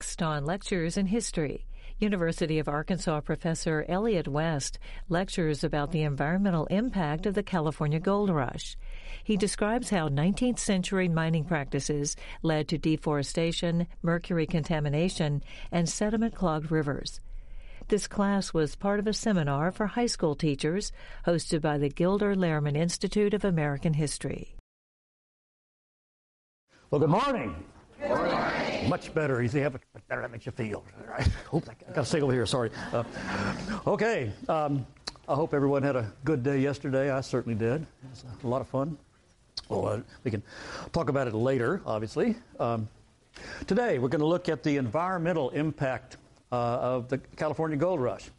Next on Lectures in History, University of Arkansas professor Elliott West lectures about the environmental impact of the California gold rush. He describes how 19th century mining practices led to deforestation, mercury contamination, and sediment clogged rivers. This class was part of a seminar for high school teachers hosted by the Gilder Lehrman Institute of American History. Well, good morning. Much better. You see much better that makes you feel. Right. Hope I got to say over here. Sorry. Uh, okay. Um, I hope everyone had a good day yesterday. I certainly did. It was a lot of fun. Well, uh, we can talk about it later, obviously. Um, today, we're going to look at the environmental impact uh, of the California gold rush.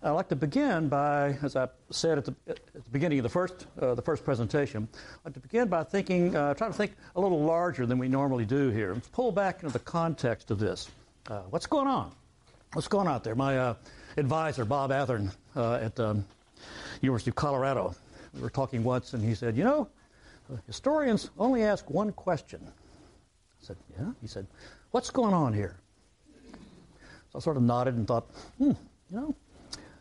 I'd like to begin by, as I said at the, at the beginning of the first, uh, the first presentation, I'd like to begin by thinking, uh, trying to think a little larger than we normally do here. Let's pull back into the context of this. Uh, what's going on? What's going on out there? My uh, advisor, Bob Athearn, uh, at um, University of Colorado, we were talking once, and he said, you know, historians only ask one question. I said, yeah? He said, what's going on here? So I sort of nodded and thought, hmm, you know,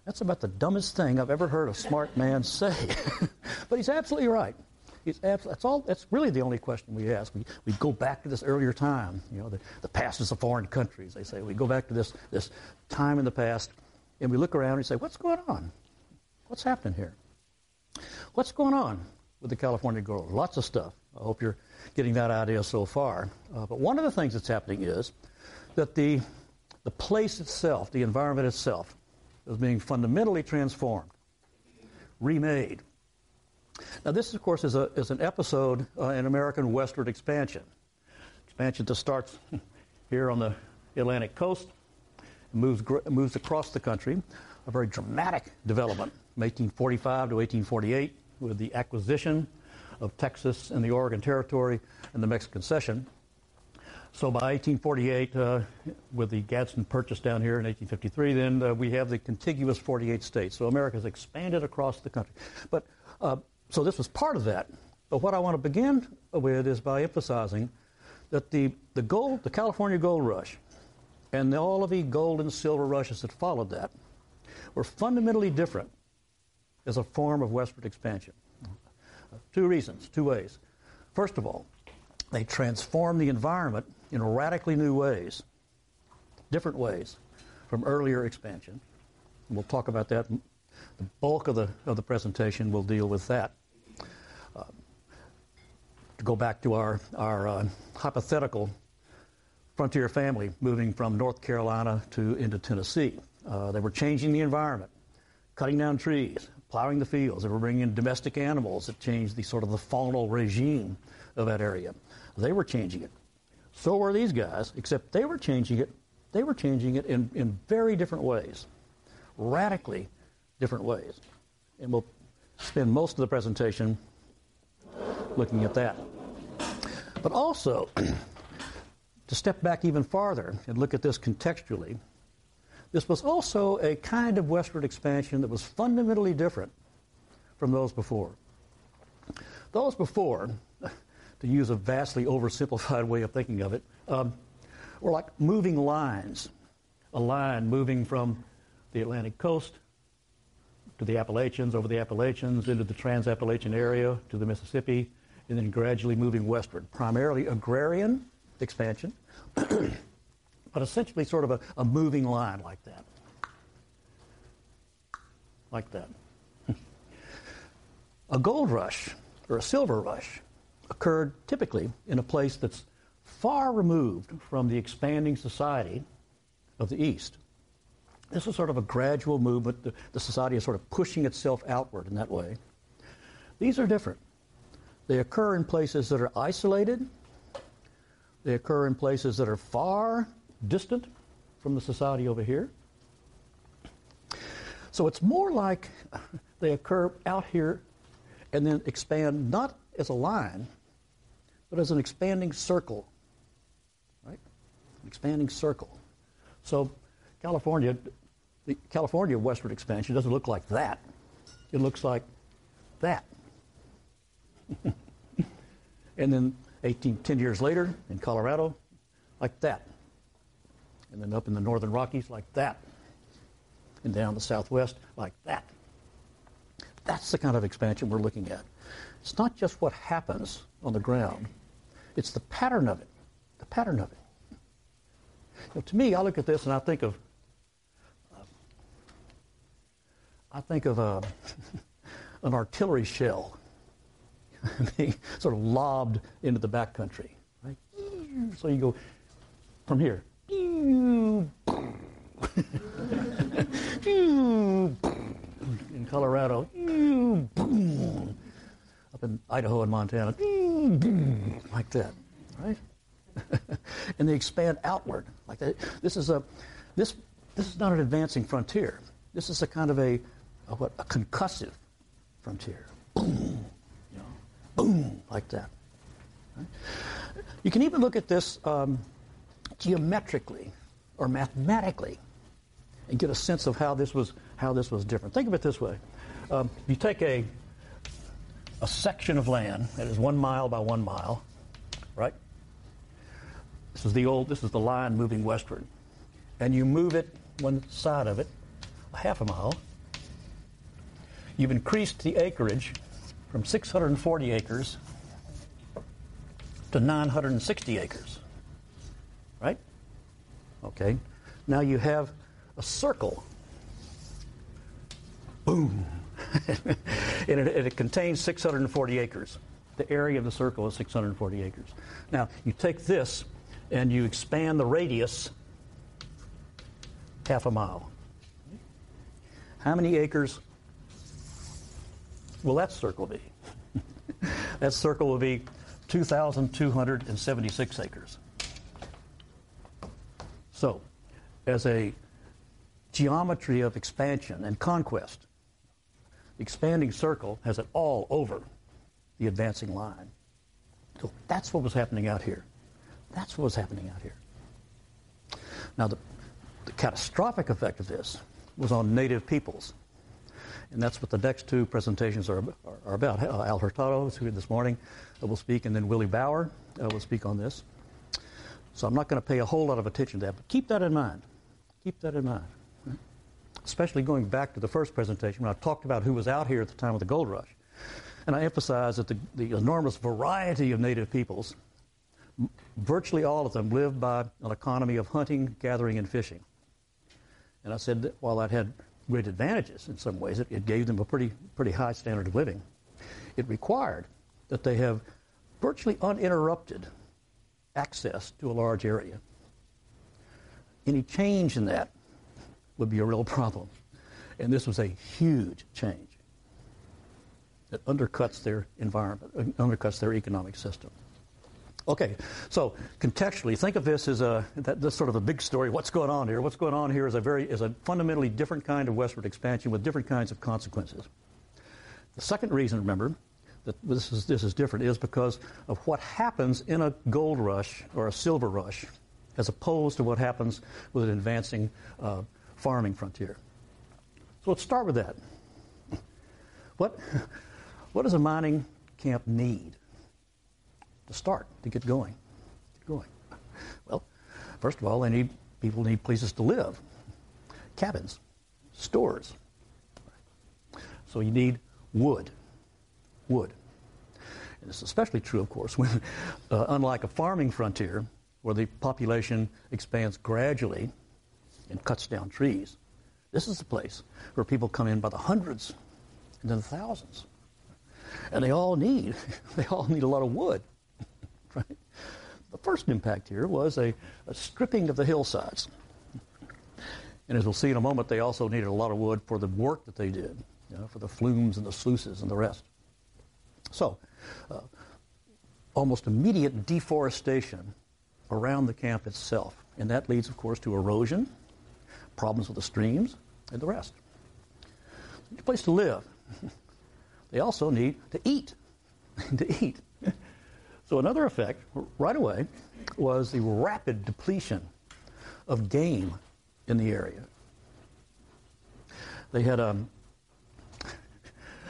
that's about the dumbest thing I've ever heard a smart man say. but he's absolutely right. He's abs- that's all. That's really the only question we ask. We, we go back to this earlier time. You know, the, the past is a foreign country, as they say. We go back to this this time in the past, and we look around and say, "What's going on? What's happening here? What's going on with the California gold? Lots of stuff. I hope you're getting that idea so far. Uh, but one of the things that's happening is that the the place itself, the environment itself, is being fundamentally transformed, remade. Now, this, of course, is, a, is an episode uh, in American westward expansion. Expansion that starts here on the Atlantic coast, moves, moves across the country. A very dramatic development from 1845 to 1848 with the acquisition of Texas and the Oregon Territory and the Mexican Cession. So by 1848, uh, with the Gadsden Purchase down here in 1853, then uh, we have the contiguous 48 states. So America has expanded across the country. But uh, so this was part of that. But what I want to begin with is by emphasizing that the, the gold, the California gold rush, and all of the gold and silver rushes that followed that were fundamentally different as a form of westward expansion. Two reasons, two ways. First of all, they transformed the environment in radically new ways, different ways from earlier expansion. We'll talk about that. The bulk of the, of the presentation will deal with that. Uh, to go back to our, our uh, hypothetical frontier family moving from North Carolina to into Tennessee. Uh, they were changing the environment, cutting down trees, plowing the fields. They were bringing in domestic animals that changed the sort of the faunal regime of that area. They were changing it. So were these guys, except they were changing it. They were changing it in, in very different ways, radically different ways. And we'll spend most of the presentation looking at that. But also, to step back even farther and look at this contextually, this was also a kind of westward expansion that was fundamentally different from those before. Those before to use a vastly oversimplified way of thinking of it, um, were like moving lines. A line moving from the Atlantic coast to the Appalachians, over the Appalachians, into the Trans-Appalachian area, to the Mississippi, and then gradually moving westward. Primarily agrarian expansion, but essentially sort of a, a moving line like that. Like that. a gold rush, or a silver rush, occurred typically in a place that's far removed from the expanding society of the East. This is sort of a gradual movement. The, the, society is sort of pushing itself outward in that way. These are different. They occur in places that are isolated. They occur in places that are far distant from the society over here. So it's more like they occur out here and then expand not as a line, but as an expanding circle. Right? An expanding circle. So California, the California westward expansion doesn't look like that. It looks like that. and then 18, 10 years later in Colorado, like that. and then up in the northern Rockies like that, and down the southwest like that. That's the kind of expansion we're looking at. It's not just what happens on the ground, it's the pattern of it. The pattern of it. To me, I look at this and I think of uh, I think of uh, an artillery shell being sort of lobbed into the backcountry. Right? So you go from here. In Colorado, up in Idaho and Montana, like that, right? and they expand outward like that. This is a this this is not an advancing frontier. This is a kind of a, a what a concussive frontier. Boom, you know, boom, like that. Right? You can even look at this um, geometrically or mathematically and get a sense of how this was how this was different. Think of it this way: um, you take a a section of land that is one mile by one mile, right? This is the old, this is the line moving westward. And you move it, one side of it, a half a mile. You've increased the acreage from 640 acres to 960 acres. Right? Okay. Now you have a circle. Boom. and it, it, contains 640 acres. The area of the circle is 640 acres. Now, you take this and you expand the radius half a mile. How many acres will that circle be? that circle will be 2,276 acres. So, as a geometry of expansion and conquest, expanding circle has it all over the advancing line. So that's what was happening out here. That's what was happening out here. Now, the, the catastrophic effect of this was on native peoples. And that's what the next two presentations are, are, are about. Uh, Al Hurtado, here this morning, uh, will speak, and then Willie Bauer uh, will speak on this. So I'm not going to pay a whole lot of attention to that, but keep that in mind. Keep that in mind. Especially going back to the first presentation when I talked about who was out here at the time of the gold rush. And I emphasized that the, the enormous variety of native peoples virtually all of them lived by an economy of hunting, gathering, and fishing. And I said that while that had great advantages in some ways, it, it gave them a pretty, pretty high standard of living. It required that they have virtually uninterrupted access to a large area. Any change in that would be a real problem. And this was a huge change that undercuts their environment, undercuts their economic system. Okay, so contextually, think of this as a that, sort of a big story. What's going on here? What's going on here is a very is a fundamentally different kind of westward expansion with different kinds of consequences. The second reason, remember, that this is this is different is because of what happens in a gold rush or a silver rush, as opposed to what happens with an advancing uh, farming frontier. So let's start with that. What what does a mining camp need? to start, to get going. Get going. Well, first of all, they need people need places to live, cabins, stores. So you need wood, wood. And it's especially true, of course, when, uh, unlike a farming frontier where the population expands gradually and cuts down trees, this is the place where people come in by the hundreds and then the thousands. And they all need, they all need a lot of wood. Right? The first impact here was a, a stripping of the hillsides. And as we'll see in a moment, they also needed a lot of wood for the work that they did, you know, for the flumes and the sluices and the rest. So, uh, almost immediate deforestation around the camp itself. And that leads, of course, to erosion, problems with the streams, and the rest. A place to live. they also need to eat. to eat. So another effect, right away, was the rapid depletion of game in the area. They had um,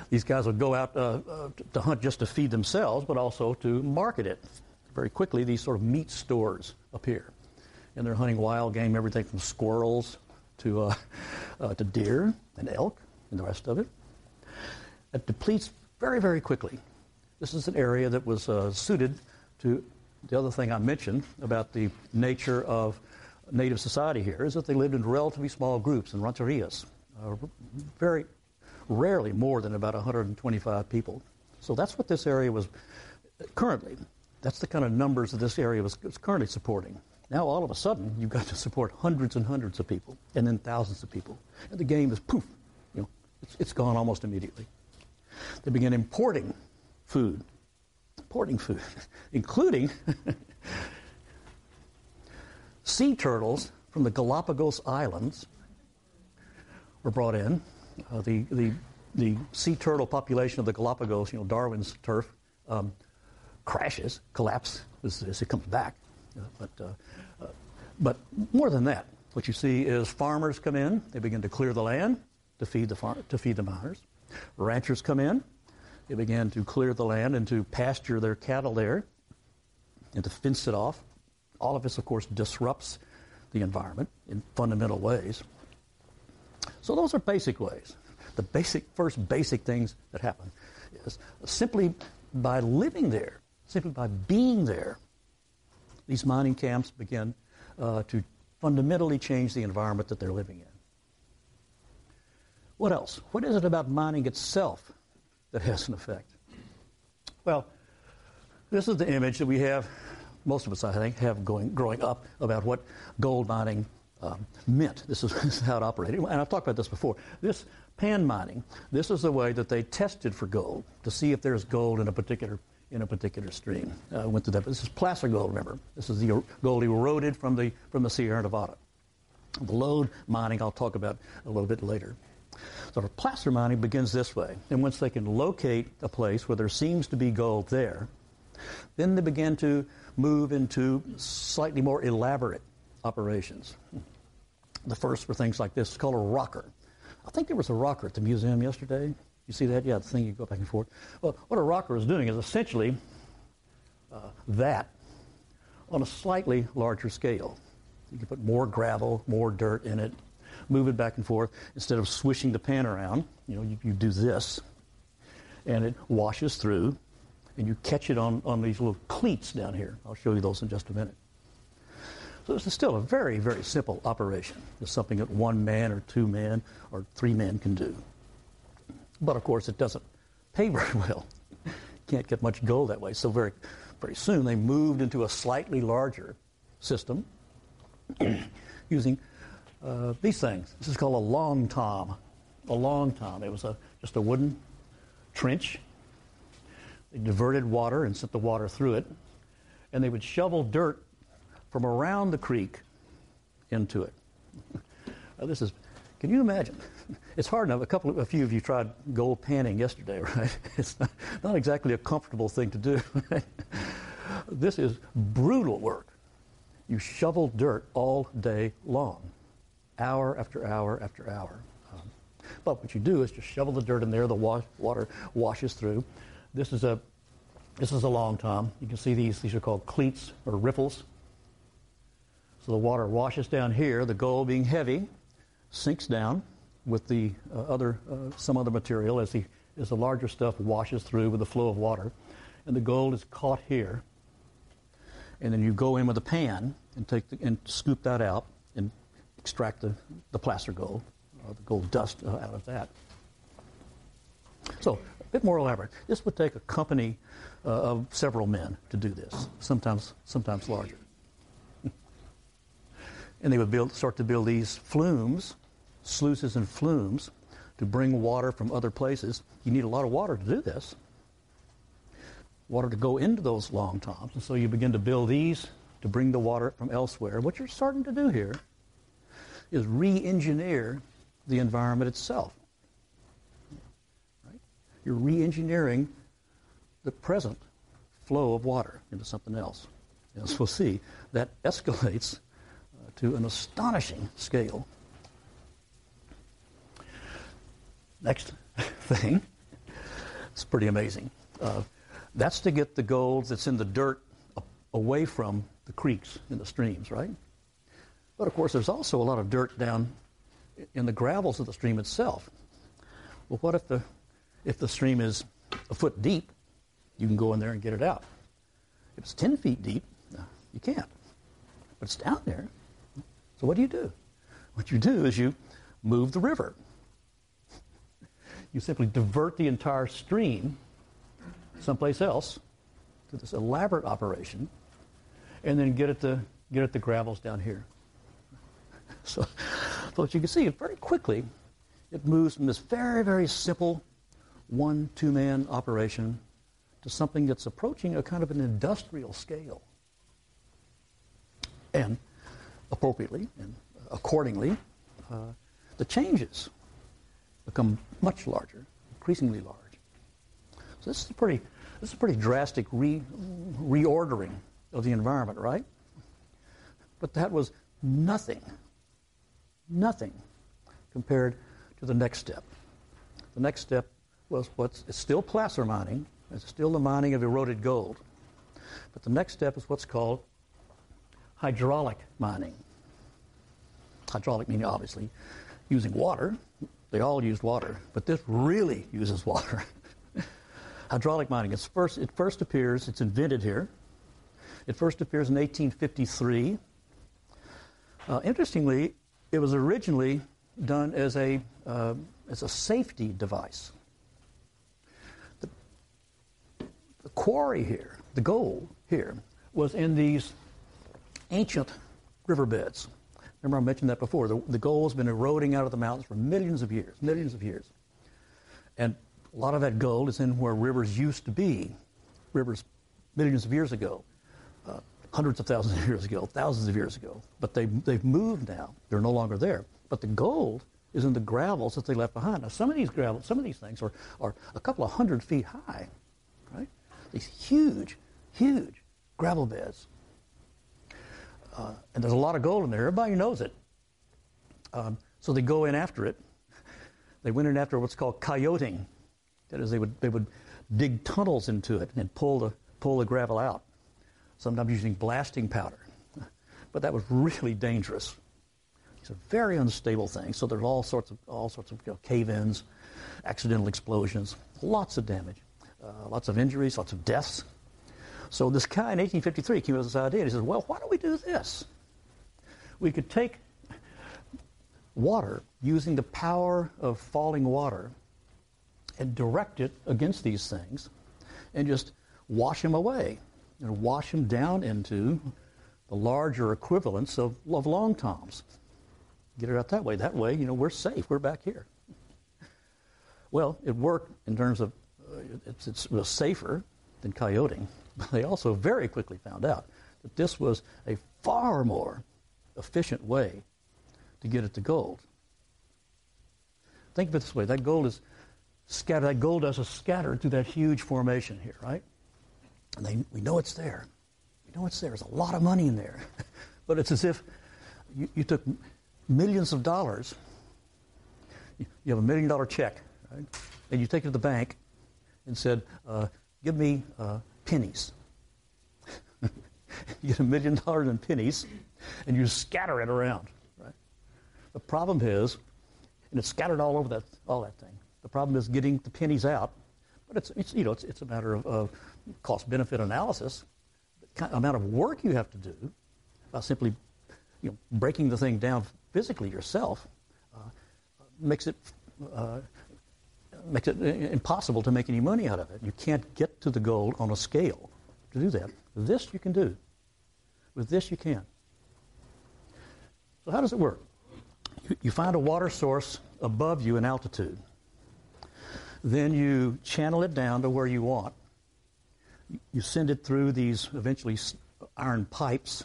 these guys would go out uh, uh, to hunt just to feed themselves, but also to market it. Very quickly, these sort of meat stores appear. and they're hunting wild game, everything from squirrels to, uh, uh, to deer and elk and the rest of it. It depletes very, very quickly. This is an area that was uh, suited to the other thing I mentioned about the nature of native society here is that they lived in relatively small groups in rancherias, uh, very rarely more than about 125 people. So that's what this area was currently. That's the kind of numbers that this area was, was currently supporting. Now all of a sudden you've got to support hundreds and hundreds of people, and then thousands of people, and the game is poof, you know, it's, it's gone almost immediately. They began importing food, importing food, including sea turtles from the Galapagos Islands were brought in. Uh, the, the, the sea turtle population of the Galapagos, you know, Darwin's turf, um, crashes, collapses as, as, it comes back. But, uh, uh, but more than that, what you see is farmers come in, they begin to clear the land to feed the, far- to feed the miners. Ranchers come in, they begin to clear the land and to pasture their cattle there and to fence it off. All of this, of course, disrupts the environment in fundamental ways. So those are basic ways. The basic, first basic things that happen is simply by living there, simply by being there, these mining camps begin uh, to fundamentally change the environment that they're living in. What else? What is it about mining itself that has an effect? Well, this is the image that we have, most of us, I think, have going, growing up about what gold mining um, meant. This is, this is how it operated. And I've talked about this before. This pan mining, this is the way that they tested for gold to see if there's gold in a particular in a particular stream. Uh, went through that. But This is placer gold, remember. This is the gold eroded from the, from the Sierra Nevada. The lode mining I'll talk about a little bit later. So placer mining begins this way. And once they can locate a place where there seems to be gold there, then they begin to move into slightly more elaborate operations. The first were things like this, it's called a rocker. I think there was a rocker at the museum yesterday. You see that? Yeah, the thing you go back and forth. Well, what a rocker is doing is essentially uh, that on a slightly larger scale. You can put more gravel, more dirt in it, move it back and forth. Instead of swishing the pan around, you know, you, you do this, and it washes through, and you catch it on, on these little cleats down here. I'll show you those in just a minute. So this is still a very, very simple operation. It's something that one man or two men or three men can do. But of course, it doesn't pay very well. Can't get much gold that way. So very, very soon they moved into a slightly larger system using uh, these things. This is called a long tom. A long tom. It was a, just a wooden trench. They diverted water and sent the water through it, and they would shovel dirt from around the creek into it. uh, this is, can you imagine? It's hard enough. A couple, of, a few of you tried gold panning yesterday, right? It's not, not exactly a comfortable thing to do. Right? this is brutal work. You shovel dirt all day long hour after hour after hour. Um, but what you do is just shovel the dirt in there. The wa- water washes through. This is a this is a long tom. You can see these. These are called cleats or riffles. So the water washes down here. The gold being heavy sinks down with the uh, other uh, some other material as the as the larger stuff washes through with the flow of water, and the gold is caught here. And then you go in with a pan and take the, and scoop that out and extract the, the placer gold, uh, the gold dust uh, out of that. So, a bit more elaborate. This would take a company uh, of several men to do this, sometimes, sometimes larger. and they would build, start to build these flumes, sluices and flumes, to bring water from other places. You need a lot of water to do this. Water to go into those long toms. And so you begin to build these to bring the water from elsewhere. What you're starting to do here is re-engineer the environment itself. Right? You're re-engineering the present flow of water into something else. As we'll see, that escalates uh, to an astonishing scale. Next thing, it's pretty amazing. Uh, that's to get the gold that's in the dirt away from the creeks and the streams, right? But of course, there's also a lot of dirt down in the gravels of the stream itself. Well, what if the if the stream is a foot deep? You can go in there and get it out. If it's 10 feet deep, you can't. But it's down there. So what do you do? What you do is you move the river. You simply divert the entire stream someplace else to this elaborate operation, and then get at the get at the gravels down here. So, so as you can see, very quickly, it moves from this very, very simple one, two man operation to something that's approaching a kind of an industrial scale. And appropriately and accordingly, uh, the changes become much larger, increasingly large. So this is a pretty, this is a pretty drastic re, reordering of the environment, right? But that was nothing, nothing compared to the next step. The next step was what's it's still placer mining, it's still the mining of eroded gold. But the next step is what's called hydraulic mining. Hydraulic meaning obviously using water. They all used water, but this really uses water. hydraulic mining. It's first, it first appears, it's invented here. It first appears in 1853. Uh, interestingly, it was originally done as a, uh, as a safety device. The, the quarry here, the gold here, was in these ancient riverbeds. Remember, I mentioned that before. The, the gold has been eroding out of the mountains for millions of years, millions of years. And a lot of that gold is in where rivers used to be, rivers millions of years ago, uh, hundreds of thousands of years ago, thousands of years ago. But they, they've moved now. They're no longer there. But the gold is in the gravels that they left behind. Now, some of these gravels, some of these things are, are a couple of hundred feet high, right? These huge, huge gravel beds. Uh, and there's a lot of gold in there. Everybody knows it. Um, so they go in after it. They went in after what's called coyoting. That is, they would, they would dig tunnels into it and pull the, pull the gravel out, sometimes using blasting powder. But that was really dangerous. It's a very unstable thing. So there's all sorts of, all sorts of you know, cave-ins, accidental explosions, lots of damage, uh, lots of injuries, lots of deaths. So this guy in 1853 came up with this idea. And he says, well, why don't we do this? We could take water using the power of falling water and direct it against these things and just wash them away and wash them down into the larger equivalents of, of long toms. Get it out that way. That way, you know, we're safe. We're back here. Well, it worked in terms of uh, it's, it's, it was safer than coyoting, but they also very quickly found out that this was a far more efficient way to get at the gold. Think of it this way that gold is scattered, that gold dust is scattered through that huge formation here, right? And they, we know it's there. We know it's there. There's a lot of money in there. but it's as if you, you took millions of dollars, you, you have a million dollar check, right? And you take it to the bank and said, uh, give me uh, pennies. you get a million dollars in pennies, and you scatter it around. Right? The problem is, and it's scattered all over that all that thing. The problem is getting the pennies out, but it's, it's you know it's, it's a matter of, of cost benefit analysis. The kind, amount of work you have to do by simply you know breaking the thing down physically yourself uh, makes it uh, makes it uh, impossible to make any money out of it. You can't get to the gold on a scale to do that. This you can do. With this you can. So how does it work? You, you find a water source above you in altitude. Then you channel it down to where you want. You send it through these eventually iron pipes,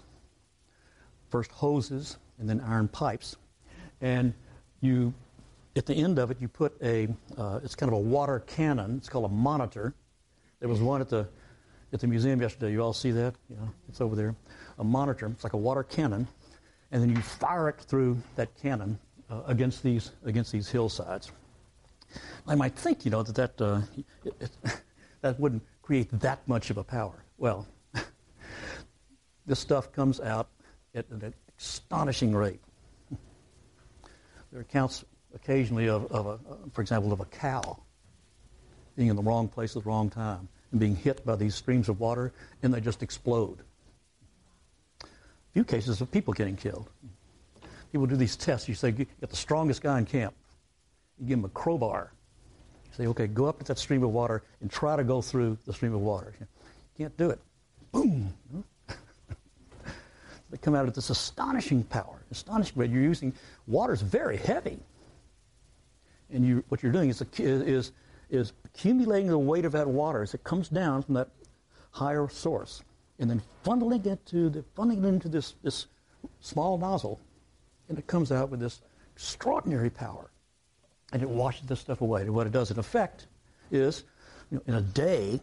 first hoses and then iron pipes. And you at the end of it, you put a, uh, it's kind of a water cannon. It's called a monitor. There was one at the, at the museum yesterday. You all see that? Know, it's over there. A monitor. It's like a water cannon. And then you fire it through that cannon uh, against, these, against these hillsides. I might think, you know, that that, uh, it, it, that wouldn't create that much of a power. Well, this stuff comes out at an astonishing rate. There are accounts occasionally of, of a, for example, of a cow being in the wrong place at the wrong time and being hit by these streams of water, and they just explode. A few cases of people getting killed. People do these tests. You say, get the strongest guy in camp. You give him a crowbar. You say, okay, go up to that stream of water and try to go through the stream of water. You can't do it. Boom. they come out at this astonishing power, astonishing rate. You're using water's very heavy, and you what you're doing is is is accumulating the weight of that water as it comes down from that higher source, and then funneling it to the funneling it into this this small nozzle, and it comes out with this extraordinary power, and it washes this stuff away. And what it does in effect is, you know, in a day,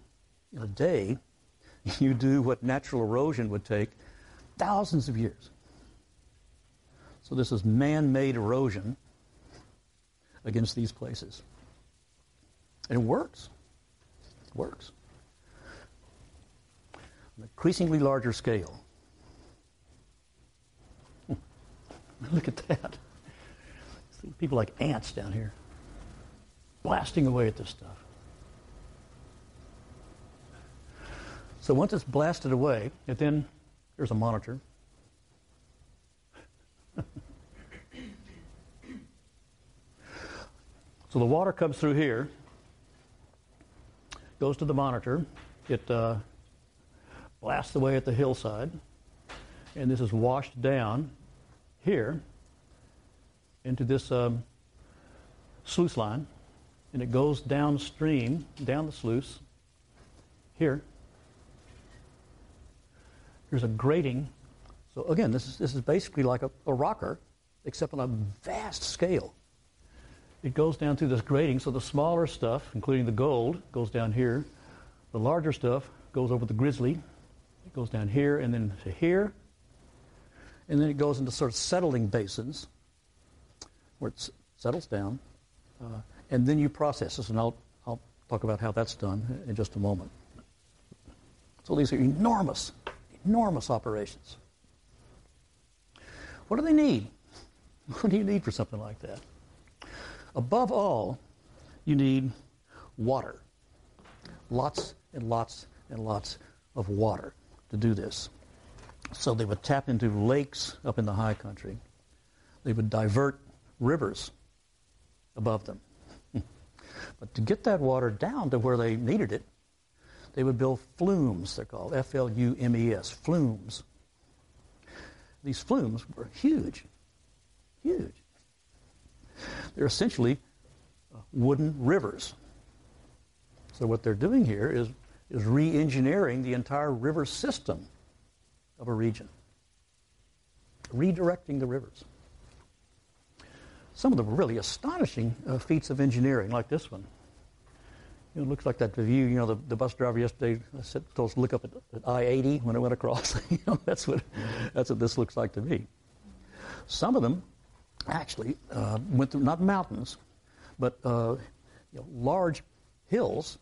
in a day, you do what natural erosion would take thousands of years. So this is man-made erosion against these places. And it works. It works. On an increasingly larger scale. Look at that. People like ants down here blasting away at this stuff. So once it's blasted away, it then there's a monitor. so the water comes through here, goes to the monitor. It uh, blasts away at the hillside, and this is washed down here into this um, sluice line, and it goes downstream, down the sluice, here. Here's a grating. So again, this is, this is basically like a, a rocker, except on a vast scale. It goes down through this grating, so the smaller stuff, including the gold, goes down here. The larger stuff goes over the grizzly. It goes down here and then to here. And then it goes into sort of settling basins where it settles down. Uh, and then you process this, and I'll, I'll talk about how that's done in just a moment. So these are enormous, enormous operations. What do they need? What do you need for something like that? Above all, you need water. Lots and lots and lots of water to do this. So they would tap into lakes up in the high country. They would divert rivers above them. but to get that water down to where they needed it, they would build flumes, they're called F L U M E S, flumes. These flumes were huge, huge. They're essentially uh, wooden rivers. So what they're doing here is, is re-engineering the entire river system of a region, redirecting the rivers. Some of them are really astonishing uh, feats of engineering, like this one. You know, it looks like that view. You know, the, the bus driver yesterday said, told us to look up at, at I-80 when it went across. you know, that's what that's what this looks like to me. Some of them actually uh, went through not mountains, but uh, you know, large hills.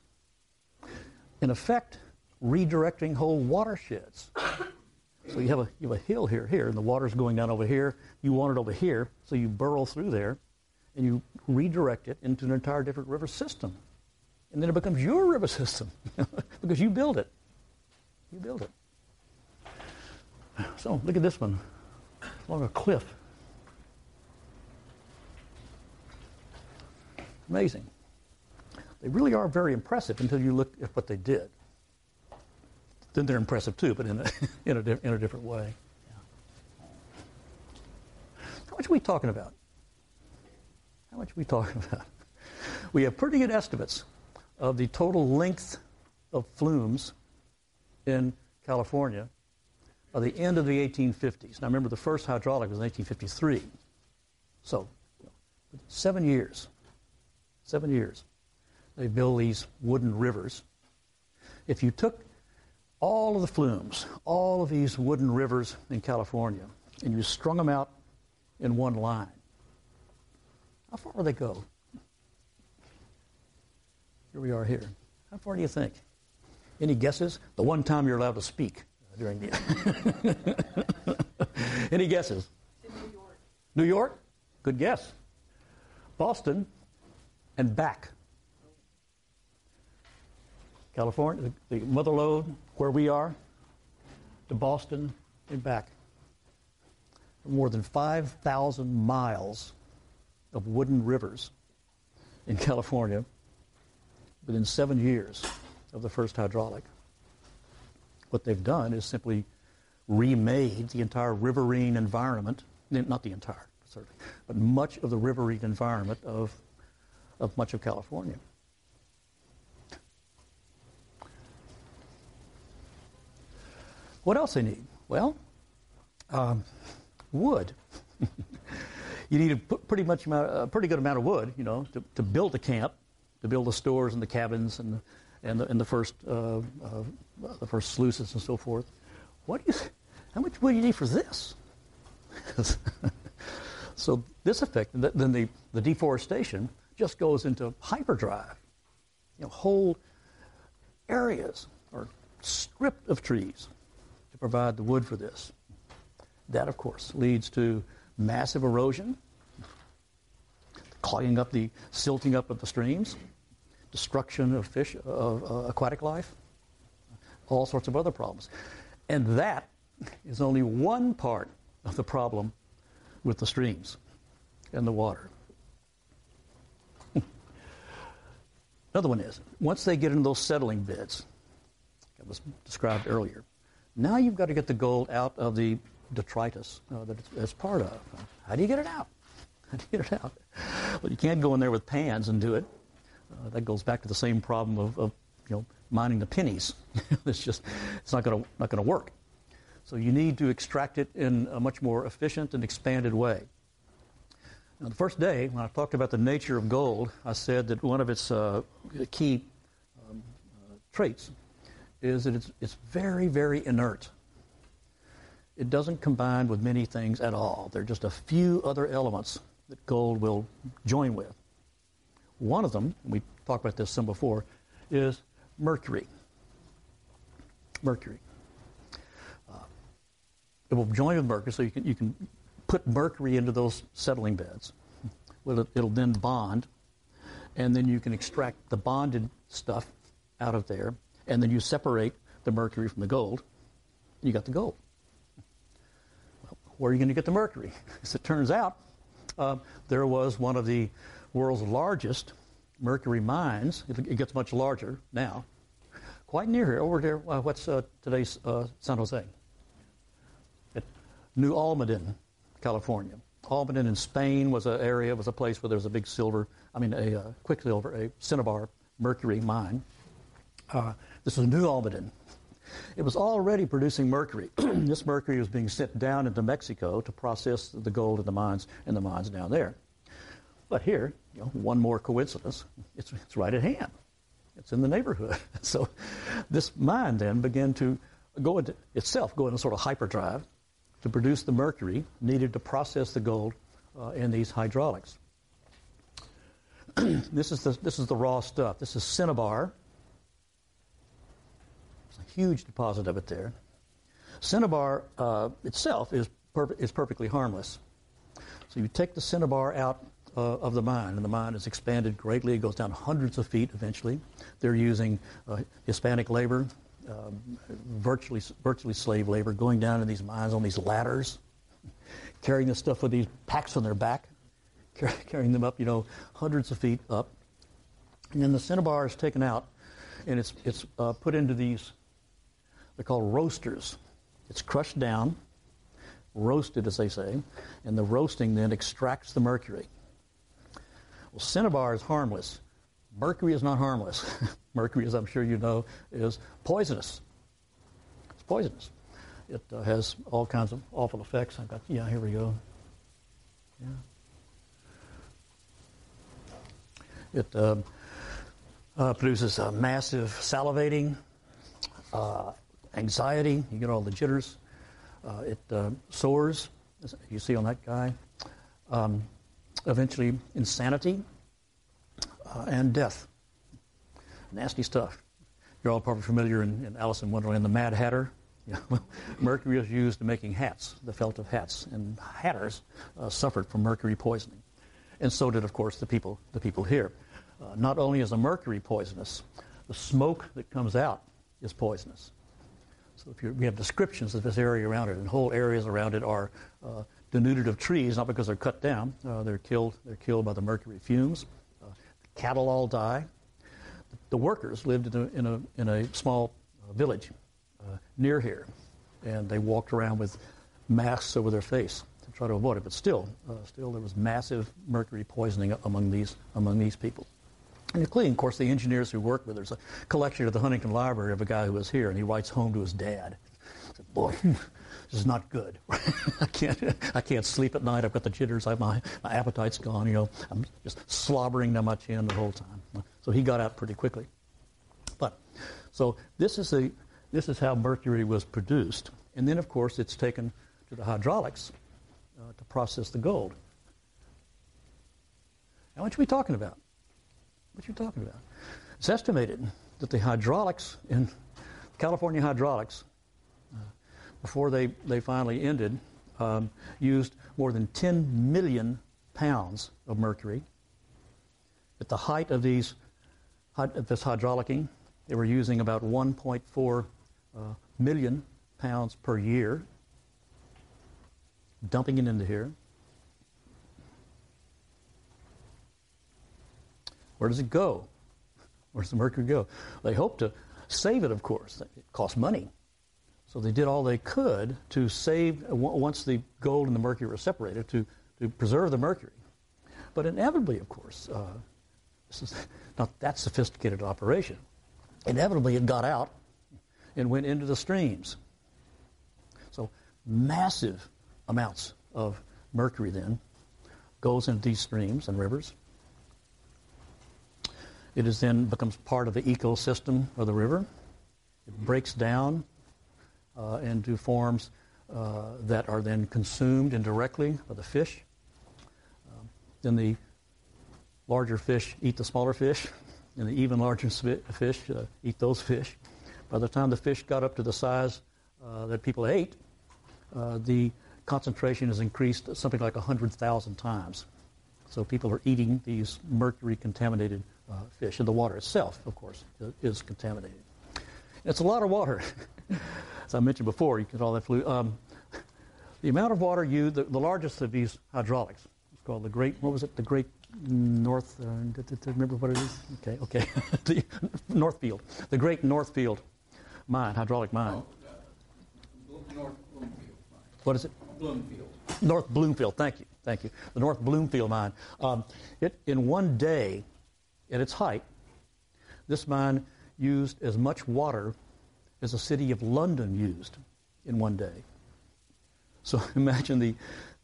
In effect, redirecting whole watersheds. So you have a you have a hill here, here, and the water's going down over here. You want it over here, so you burrow through there, and you redirect it into an entire different river system, and then it becomes your river system because you build it. You build it. So look at this one, along a cliff. Amazing. They really are very impressive until you look at what they did. Then they're impressive too, but in a, in a, in a different way. How much are we talking about? How much are we talking about? We have pretty good estimates of the total length of flumes in California by the end of the 1850s. Now remember, the first hydraulic was in 1853. So, seven years seven years. They build these wooden rivers. If you took all of the flumes, all of these wooden rivers in California, and you strung them out in one line, how far would they go? Here we are here. How far do you think? Any guesses? The one time you're allowed to speak during the. Any guesses? New York. New York? Good guess. Boston and back. California, the, the mother lode, where we are, to Boston and back. More than 5,000 miles of wooden rivers in California within seven years of the first hydraulic. What they've done is simply remade the entire riverine environment, not the entire, certainly, but much of the riverine environment of, of much of California. What else they need? Well, um, wood. you need a pretty much amount, a pretty good amount of wood, you know, to, to build a camp, to build the stores and the cabins and the, and the, and the first uh, uh, the first sluices and so forth. What do you? How much wood do you need for this? so this effect, then the, the deforestation just goes into hyperdrive. You know, whole areas are stripped of trees to provide the wood for this. That, of course, leads to massive erosion, clogging up the, silting up of the streams, destruction of fish, of uh, aquatic life, all sorts of other problems. And that is only one part of the problem with the streams and the water. Another one is once they get into those settling beds, that was described earlier, now you've got to get the gold out of the detritus uh, that it's, it's, part of. How do you get it out? How do you get it out? Well, you can't go in there with pans and do it. Uh, that goes back to the same problem of, of you know mining the pennies. it's just it's not going to not going to work. So you need to extract it in a much more efficient and expanded way. Now, the first day, when I talked about the nature of gold, I said that one of its uh, key um, uh, traits is that it's, it's very, very inert. It doesn't combine with many things at all. There are just a few other elements that gold will join with. One of them, we talked about this some before, is mercury. Mercury. Uh, it will join with mercury, so you can, you can put mercury into those settling beds. Well, it, it'll then bond, and then you can extract the bonded stuff out of there, and then you separate the mercury from the gold, you got the gold. Well, where are you going to get the mercury? As it turns out, uh, there was one of the world's largest mercury mines. It, gets much larger now. Quite near here, over there. Uh, what's uh, today's uh, San Jose? At New Almaden, California. Almaden in Spain was an area, was a place where there was a big silver, I mean, a uh, quicksilver, a cinnabar mercury mine. Uh, this was New Almaden. It was already producing mercury. this mercury was being sent down into Mexico to process the gold in the mines in the mines down there. But here, you know, one more coincidence, it's, it's right at hand. It's in the neighborhood. So this mine then began to go into itself, go into sort of hyperdrive to produce the mercury needed to process the gold uh, in these hydraulics. this, is the, this is the raw stuff. This is cinnabar. It's a huge deposit of it there. Cinnabar uh, itself is, per- is perfectly harmless. So you take the cinnabar out uh, of the mine, and the mine is expanded greatly. It goes down hundreds of feet eventually. They're using uh, Hispanic labor, um, virtually, virtually slave labor, going down in these mines on these ladders, carrying the stuff with these packs on their back, carrying them up, you know, hundreds of feet up. And then the cinnabar is taken out, and it's, it's uh, put into these, they're called roasters. It's crushed down, roasted, as they say, and the roasting then extracts the mercury. Well, cinnabar is harmless. Mercury is not harmless. Mercury, as I'm sure you know, is poisonous. It's poisonous. It uh, has all kinds of awful effects. I've got, yeah, here we go. Yeah. It uh, uh, produces a massive salivating, uh, anxiety. You get all the jitters. Uh, it uh, as you see on that guy. Um, eventually insanity and death. Nasty stuff. You're all probably familiar in, in Alice in Wonderland, the Mad Hatter. mercury was used in making hats, the felt of hats, and hatters uh, suffered from mercury poisoning. And so did, of course, the people, the people here. Uh, not only is the mercury poisonous, the smoke that comes out is poisonous. So if we have descriptions of this area around it, and whole areas around it are uh, denuded of trees, not because they're cut down. Uh, they're killed. They're killed by the mercury fumes. Uh, cattle all die. The workers lived in a, in a, in a small uh, village uh, near here, and they walked around with masks over their face to try to avoid it. But still, uh, still there was massive mercury poisoning among these among these people including, of course, the engineers who worked with. There's a collection at the Huntington Library of a guy who was here, and he writes home to his dad. Said, Boy, this is not good. I can't, I can't sleep at night. I've got the jitters. my, my appetite's gone. You know, I'm just slobbering down my chin the whole time. So he got out pretty quickly. But so this is the, this is how mercury was produced, and then of course it's taken to the hydraulics uh, to process the gold. Now, what are we talking about? What are you talking about? It's estimated that the hydraulics in California hydraulics, before they, they finally ended, um, used more than 10 million pounds of mercury. At the height of these this hydraulicking, they were using about 1.4 uh, million pounds per year, dumping it into here. Where does it go? Where does the mercury go? They hope to save it, of course. It costs money. So they did all they could to save, once the gold and the mercury were separated, to, to preserve the mercury. But inevitably, of course, uh, this is not that sophisticated operation. Inevitably, it got out and went into the streams. So massive amounts of mercury then goes into these streams and rivers. It is then becomes part of the ecosystem of the river. It breaks down uh, into forms uh, that are then consumed indirectly by the fish. Um, then the larger fish eat the smaller fish, and the even larger fish uh, eat those fish. By the time the fish got up to the size uh, that people ate, uh, the concentration has increased something like 100,000 times. So people are eating these mercury contaminated uh, fish. And the water itself, of course, is contaminated. It's a lot of water. As I mentioned before, you get all that fluid. Um, the amount of water used, the, the, largest of these hydraulics, it's called the Great, what was it, the Great North, uh, remember what it is? Okay, okay. the Northfield, the Great Northfield mine, hydraulic mine. Oh, North Bloomfield mine. What is it? Bloomfield. North Bloomfield, thank you, thank you. The North Bloomfield mine. Um, it, in one day, at its height, this mine used as much water as the city of London used in one day. So imagine the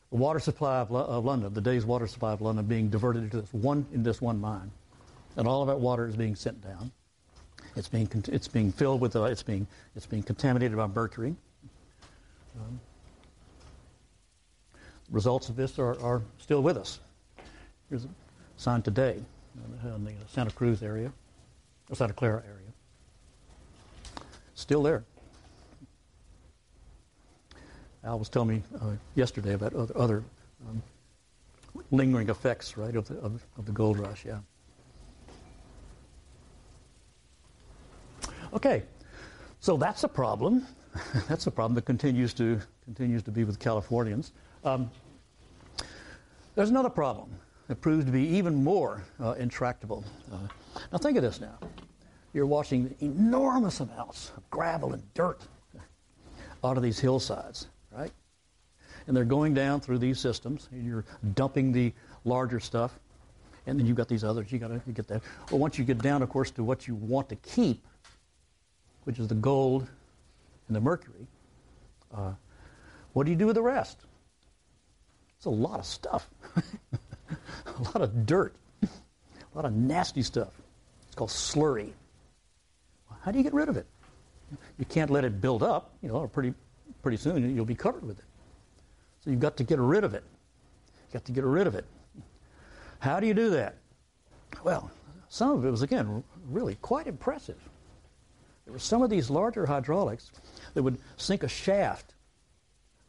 water supply of, of, London, the day's water supply of London, being diverted into this one in this one mine, and all of that water is being sent down. It's being it's being filled with uh, it's being it's being contaminated by mercury. Um, results of this are, are still with us. Here's a sign today in the Santa Cruz area, or Santa Clara area. Still there. Al was telling me uh, yesterday about other, other um, lingering effects, right, of the, of, of the gold rush, yeah. Okay, so that's a problem. that's a problem that continues to continues to be with Californians. Um, there's another problem that proves to be even more uh, intractable. Uh, now, think of this now. You're washing enormous amounts of gravel and dirt out of these hillsides, right? And they're going down through these systems, and you're dumping the larger stuff, and then you've got these others. You got to get that. Well, once you get down, of course, to what you want to keep, which is the gold and the mercury, uh, what do you do with the rest? It's a lot of stuff. a lot of dirt, a lot of nasty stuff. It's called slurry. How do you get rid of it? You can't let it build up, you know, or pretty, pretty soon you'll be covered with it. So you've got to get rid of it. You've got to get rid of it. How do you do that? Well, some of it was, again, really quite impressive. there were some of these larger hydraulics that would sink a shaft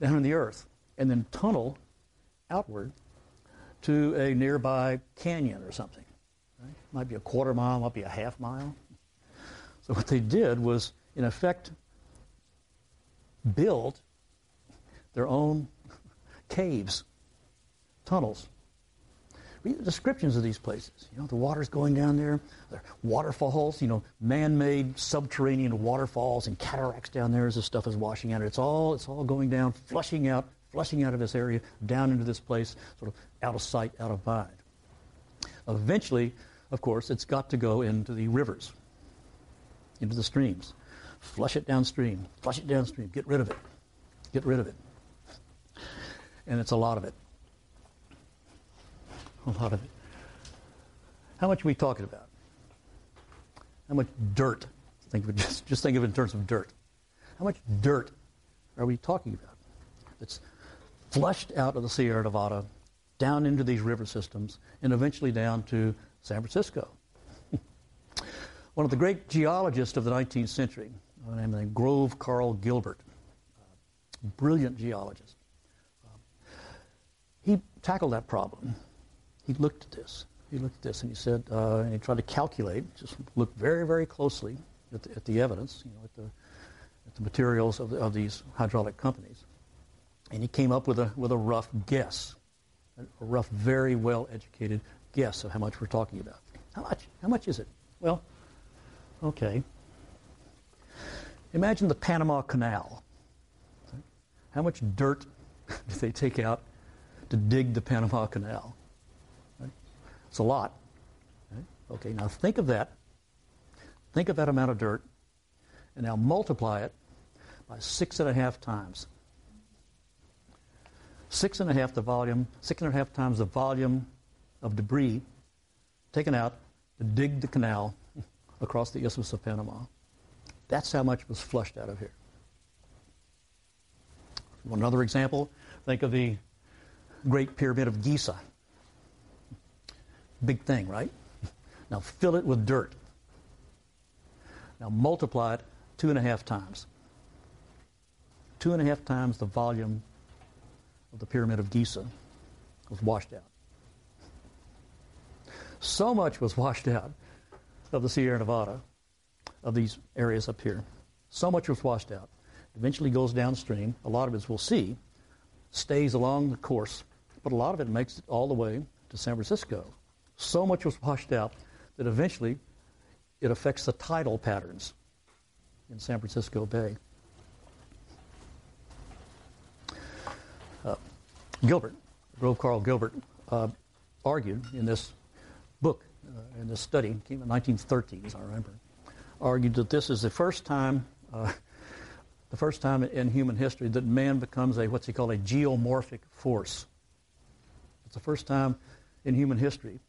down in the earth and then tunnel outward to a nearby canyon or something. Right? Might be a quarter mile, might be a half mile. So what they did was, in effect, build their own caves, tunnels. Read the descriptions of these places. You know, the water's going down there. There are waterfalls, you know, man-made subterranean waterfalls and cataracts down there as the stuff is washing out. It's all, it's all going down, flushing out, flushing out of this area, down into this place, sort of out of sight, out of mind. Eventually, of course, it's got to go into the rivers, into the streams. Flush it downstream, flush it downstream, get rid of it, get rid of it. And it's a lot of it. A lot of it. How much are we talking about? How much dirt? Think of just, just think of it in terms of dirt. How much dirt are we talking about? It's flushed out of the Sierra Nevada, down into these river systems, and eventually down to San Francisco. One of the great geologists of the 19th century, named Grove Karl Gilbert, brilliant geologist, he tackled that problem he looked at this. He looked at this and he said, uh, and he tried to calculate, just look very, very closely at the, at the evidence, you know, at the, at the materials of, the, of these hydraulic companies. And he came up with a, with a rough guess, a rough, very well educated guess of how much we're talking about. How much? How much is it? Well, okay. Imagine the Panama Canal. How much dirt did they take out to dig the Panama Canal? It's a lot. Okay, now think of that. Think of that amount of dirt, and now multiply it by six and a half times. Six and a half the volume, six and a half times the volume of debris taken out to dig the canal across the Isthmus of Panama. That's how much was flushed out of here. Another example, think of the Great Pyramid of Giza. Big thing, right? Now fill it with dirt. Now multiply it two and a half times. Two and a half times the volume of the Pyramid of Giza was washed out. So much was washed out of the Sierra Nevada, of these areas up here. So much was washed out. Eventually goes downstream. A lot of it, as we'll see, stays along the course, but a lot of it makes it all the way to San Francisco. So much was washed out that eventually it affects the tidal patterns in San Francisco Bay. Uh, Gilbert, Grove Karl Gilbert, uh, argued in this book, uh, in this study, came in the 1930s, I remember, argued that this is the first time, uh, the first time in human history that man becomes a what's he called a geomorphic force. It's the first time in human history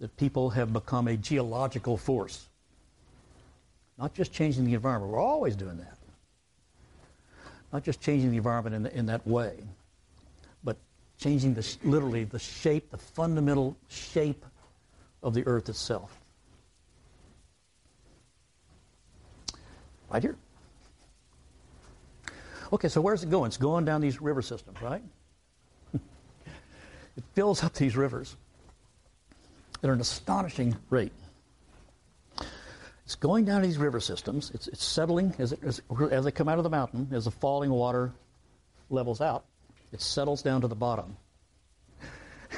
that people have become a geological force. Not just changing the environment, we're always doing that. Not just changing the environment in, in that way, but changing the, literally the shape, the fundamental shape of the earth itself. Right here. Okay, so where's it going? It's going down these river systems, right? it fills up these rivers at an astonishing rate. It's going down these river systems. It's, it's settling as, it, as, as they come out of the mountain, as the falling water levels out. It settles down to the bottom.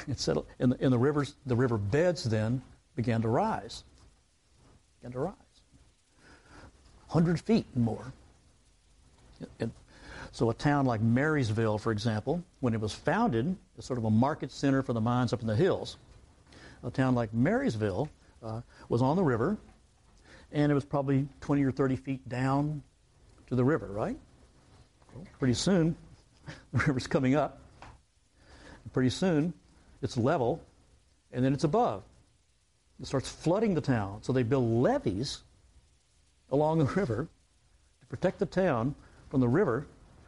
It settled, and, the, and the rivers, the river beds then began to rise. Began to rise. 100 feet and more. And so a town like Marysville, for example, when it was founded as sort of a market center for the mines up in the hills, a town like Marysville uh, was on the river, and it was probably 20 or 30 feet down to the river, right? Pretty soon, the river's coming up. Pretty soon, it's level, and then it's above. It starts flooding the town. So they build levees along the river to protect the town from the river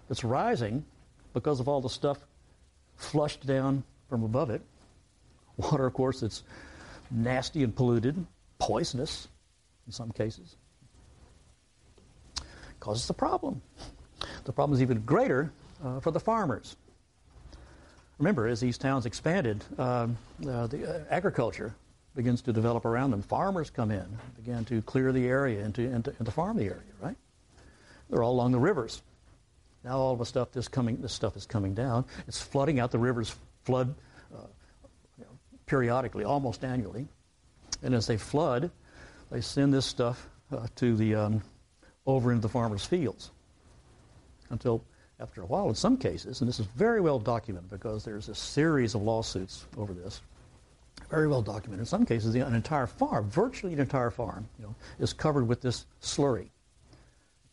that's rising because of all the stuff flushed down from above it. Water, of course, that's nasty and polluted, poisonous in some cases. causes a problem. The problem is even greater uh, for the farmers. Remember, as these towns expanded, um, uh, the uh, agriculture begins to develop around them. Farmers come in, begin to clear the area and to, and to, and to farm the area, right? They're all along the rivers. Now all of stuff this coming, this stuff is coming down. It's flooding out. The rivers flood uh, you know, periodically, almost annually, and as they flood, they send this stuff uh, to the um, over into the farmers' fields until after a while, in some cases, and this is very well documented because there's a series of lawsuits over this, very well documented. In some cases, an entire farm, virtually an entire farm, you know, is covered with this slurry.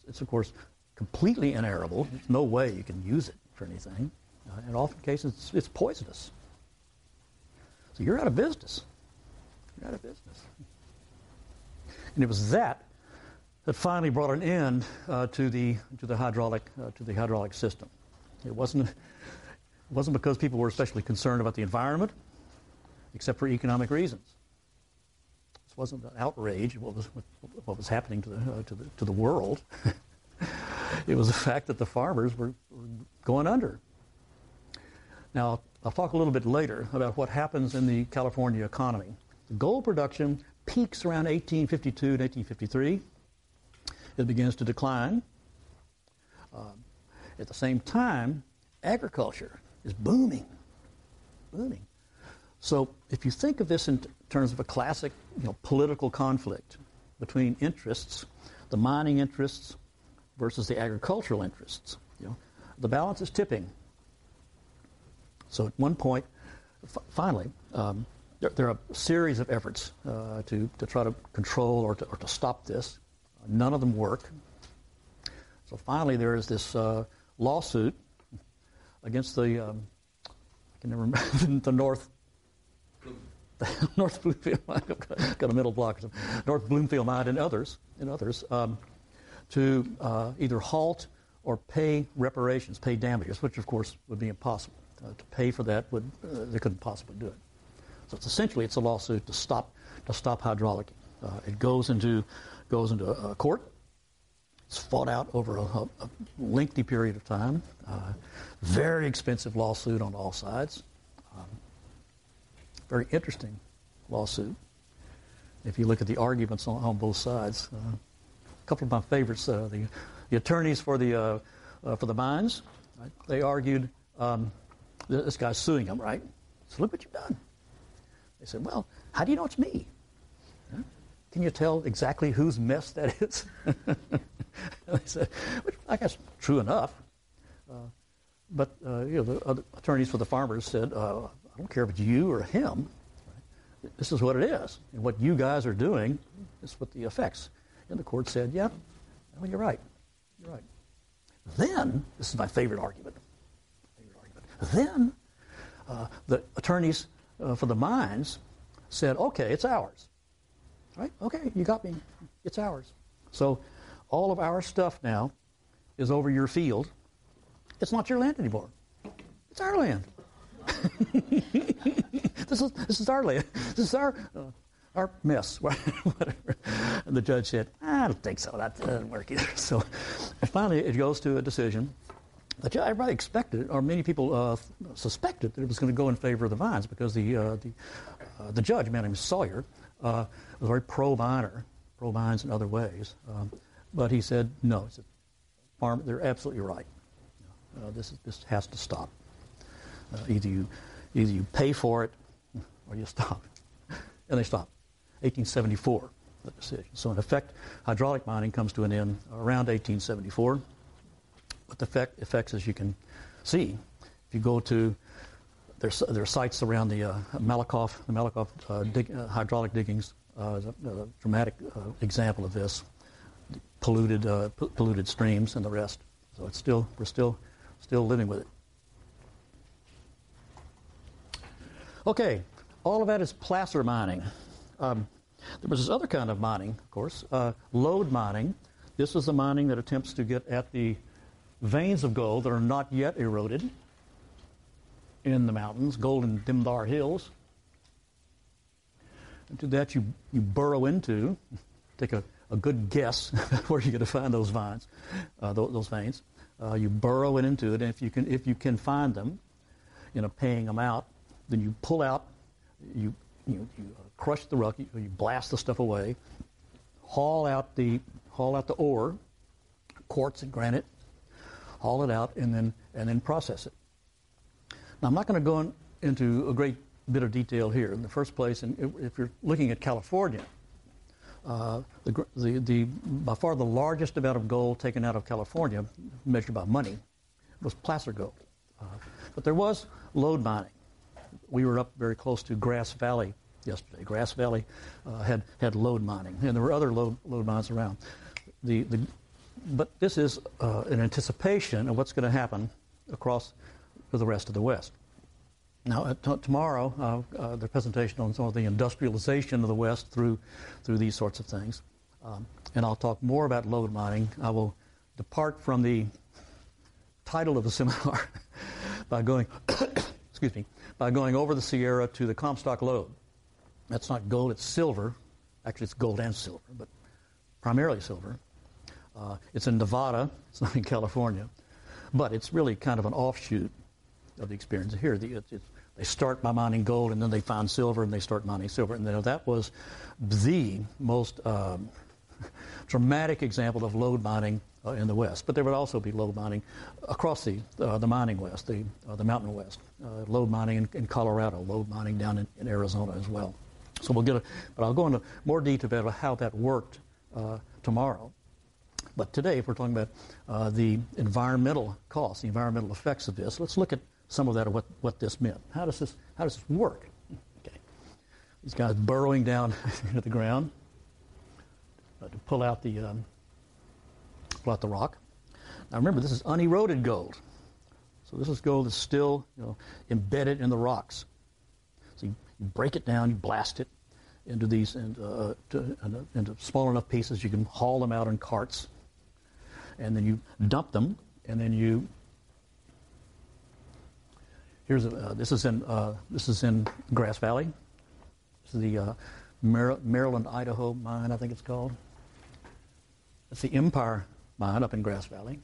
It's, of course, completely inarable. There's no way you can use it for anything. Uh, in often cases, it's, it's poisonous. So you're out of business. You're out of business. And it was that that finally brought an end uh, to the to the hydraulic uh, to the hydraulic system. It wasn't it wasn't because people were especially concerned about the environment, except for economic reasons. This wasn't an outrage what was what was happening to the uh, to the to the world. it was the fact that the farmers were, were going under. Now I'll talk a little bit later about what happens in the California economy. The gold production peaks around 1852 and 1853 it begins to decline. Um, at the same time, agriculture is booming, booming. So if you think of this in t- terms of a classic you know, political conflict between interests, the mining interests versus the agricultural interests, you know, the balance is tipping. So at one point, f- finally, um, there, there, are a series of efforts uh, to, to try to control or to, or to stop this. None of them work. So finally, there is this uh, lawsuit against the um, I can never remember the North North Bloomfield got a middle block North Bloomfield mine and others and others um, to uh, either halt or pay reparations, pay damages, which of course would be impossible. Uh, to pay for that would uh, they couldn't possibly do it. So it's essentially it's a lawsuit to stop to stop hydraulic. Uh, it goes into goes into a court. It's fought out over a, a lengthy period of time. Uh, very expensive lawsuit on all sides. Um, very interesting lawsuit. If you look at the arguments on, on both sides, uh, a couple of my favorites, uh, the, the attorneys for the uh, uh, for the mines, right? they argued um, this guy's suing them, right? So look what you've done. They said, well, how do you know it's me? Can you tell exactly whose mess that is? I said, I guess true enough. Uh, but uh, you know, the attorneys for the farmers said, uh, I don't care if it's you or him. This is what it is. And what you guys are doing is what the effects. And the court said, yeah, well, you're right. You're right. Then, this is my favorite argument. Favorite argument. Then, uh, the attorneys uh, for the mines said, okay, it's ours. Right? Okay, you got me. It's ours. So all of our stuff now is over your field. It's not your land anymore. It's our land. this is this is our land. This is our uh, our mess. Whatever. And the judge said, I don't think so. That doesn't work either. So finally, it goes to a decision that everybody expected, or many people uh, suspected, that it was going to go in favor of the vines because the uh, the uh, the judge, man named Sawyer, uh, was very pro-miner, pro-mines in other ways. Um, but he said, no, farm, they're absolutely right. Uh, this, is, this has to stop. Uh, either, you, either you pay for it or you stop. And they stopped. 1874, the decision. So in effect, hydraulic mining comes to an end around 1874. But the effect, effects, as you can see, if you go to there's, there are sites around the uh, Malakoff, the Malakoff uh, dig, uh, hydraulic diggings uh, a, a dramatic uh, example of this. Polluted, uh, p- polluted streams and the rest. So it's still, we're still, still living with it. Okay, all of that is placer mining. Um, there was this other kind of mining, of course, uh, lode mining. This is the mining that attempts to get at the veins of gold that are not yet eroded in the mountains, golden Dimbar Hills. And to that you, you burrow into, take a, a good guess where you're going to find those vines, uh, those, those, veins. Uh, you burrow it into it, and if you can, if you can find them, you know, paying them out, then you pull out, you you, you uh, crush the rock, you, you blast the stuff away, haul out the haul out the ore, quartz and granite, haul it out, and then and then process it. Now I'm not going to go in, into a great bit of detail here. In the first place, and if you're looking at California, uh, the, the, the, by far the largest amount of gold taken out of California, measured by money, was placer gold. Uh, but there was lode mining. We were up very close to Grass Valley yesterday. Grass Valley uh, had, had lode mining, and there were other lode mines around. The, the, but this is uh, an anticipation of what's going to happen across the rest of the West. Now, t- tomorrow, uh, uh, the presentation on some of the industrialization of the West through, through these sorts of things. Um, and I'll talk more about lode mining. I will depart from the title of the seminar by going, excuse me, by going over the Sierra to the Comstock lode. That's not gold, it's silver. Actually, it's gold and silver, but primarily silver. Uh, it's in Nevada, it's not in California. But it's really kind of an offshoot of the experience here. The, it, they start by mining gold, and then they find silver, and they start mining silver. And that was the most um, dramatic example of lode mining uh, in the West. But there would also be lode mining across the, uh, the mining West, the, uh, the mountain West. Uh, lode mining in, in, Colorado, lode mining down in, in, Arizona as well. So we'll get a, but I'll go into more detail about how that worked uh, tomorrow. But today, if we're talking about the environmental costs, the environmental effects of this, let's look at some of that of what, what this meant. How does this, how does this work? Okay. These guys burrowing down into the ground uh, to pull out the um, pull out the rock. Now remember, this is uneroded gold. So this is gold that's still you know, embedded in the rocks. So you, break it down, you blast it into these uh, to, into small enough pieces you can haul them out in carts, and then you dump them, and then you Here's a, uh, this is in uh, this is in Grass Valley. This is the uh, Mar- Maryland Idaho mine, I think it's called. It's the Empire mine up in Grass Valley.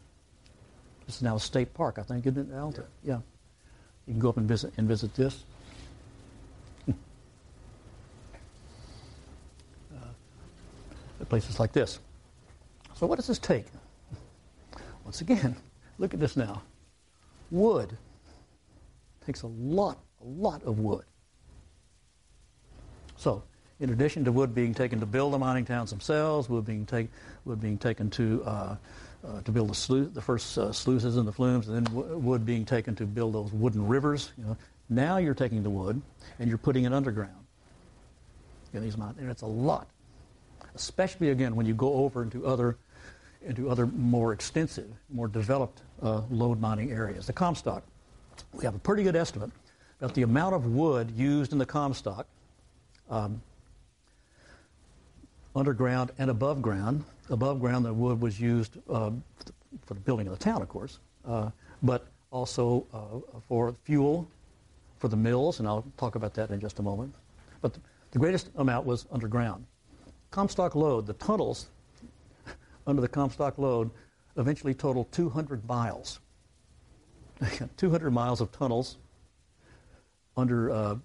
This is now a state park, I think, isn't it, Alta? Yeah. yeah. You can go up and visit and visit this. uh, places like this. So what does this take? Once again, look at this now. Wood takes a lot, a lot of wood. So, in addition to wood being taken to build the mining towns themselves, wood being, take, wood being taken to, uh, uh, to build the, sluice, the first uh, sluices and the flumes, and then w- wood being taken to build those wooden rivers. You know, now you're taking the wood and you're putting it underground in these mines, and it's a lot. Especially again when you go over into other into other more extensive, more developed uh, lode mining areas. The Comstock we have a pretty good estimate about the amount of wood used in the Comstock, um, underground and above ground. Above ground, the wood was used uh, for the building of the town, of course, uh, but also uh, for fuel for the mills, and I'll talk about that in just a moment. But the, greatest amount was underground. Comstock lode, the tunnels under the Comstock lode eventually totaled 200 miles. 200 miles of tunnels under uh,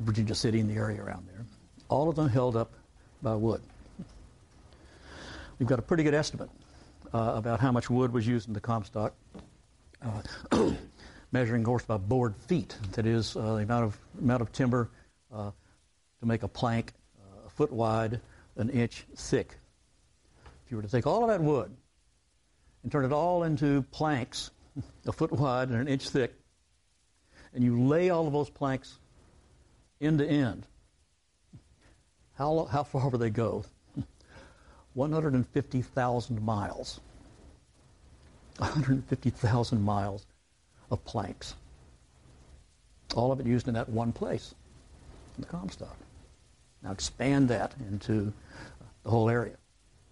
Virginia City and the area around there, all of them held up by wood. We've got a pretty good estimate uh, about how much wood was used in the Comstock, uh, measuring, of course, by board feet. That is, uh, the amount of, amount of timber uh, to make a plank uh, a foot wide, an inch thick. If you were to take all of that wood and turn it all into planks a foot wide and an inch thick, and you lay all of those planks end to end, how, how far will they go? 150,000 miles. 150,000 miles of planks. All of it used in that one place, the Comstock. Now expand that into the whole area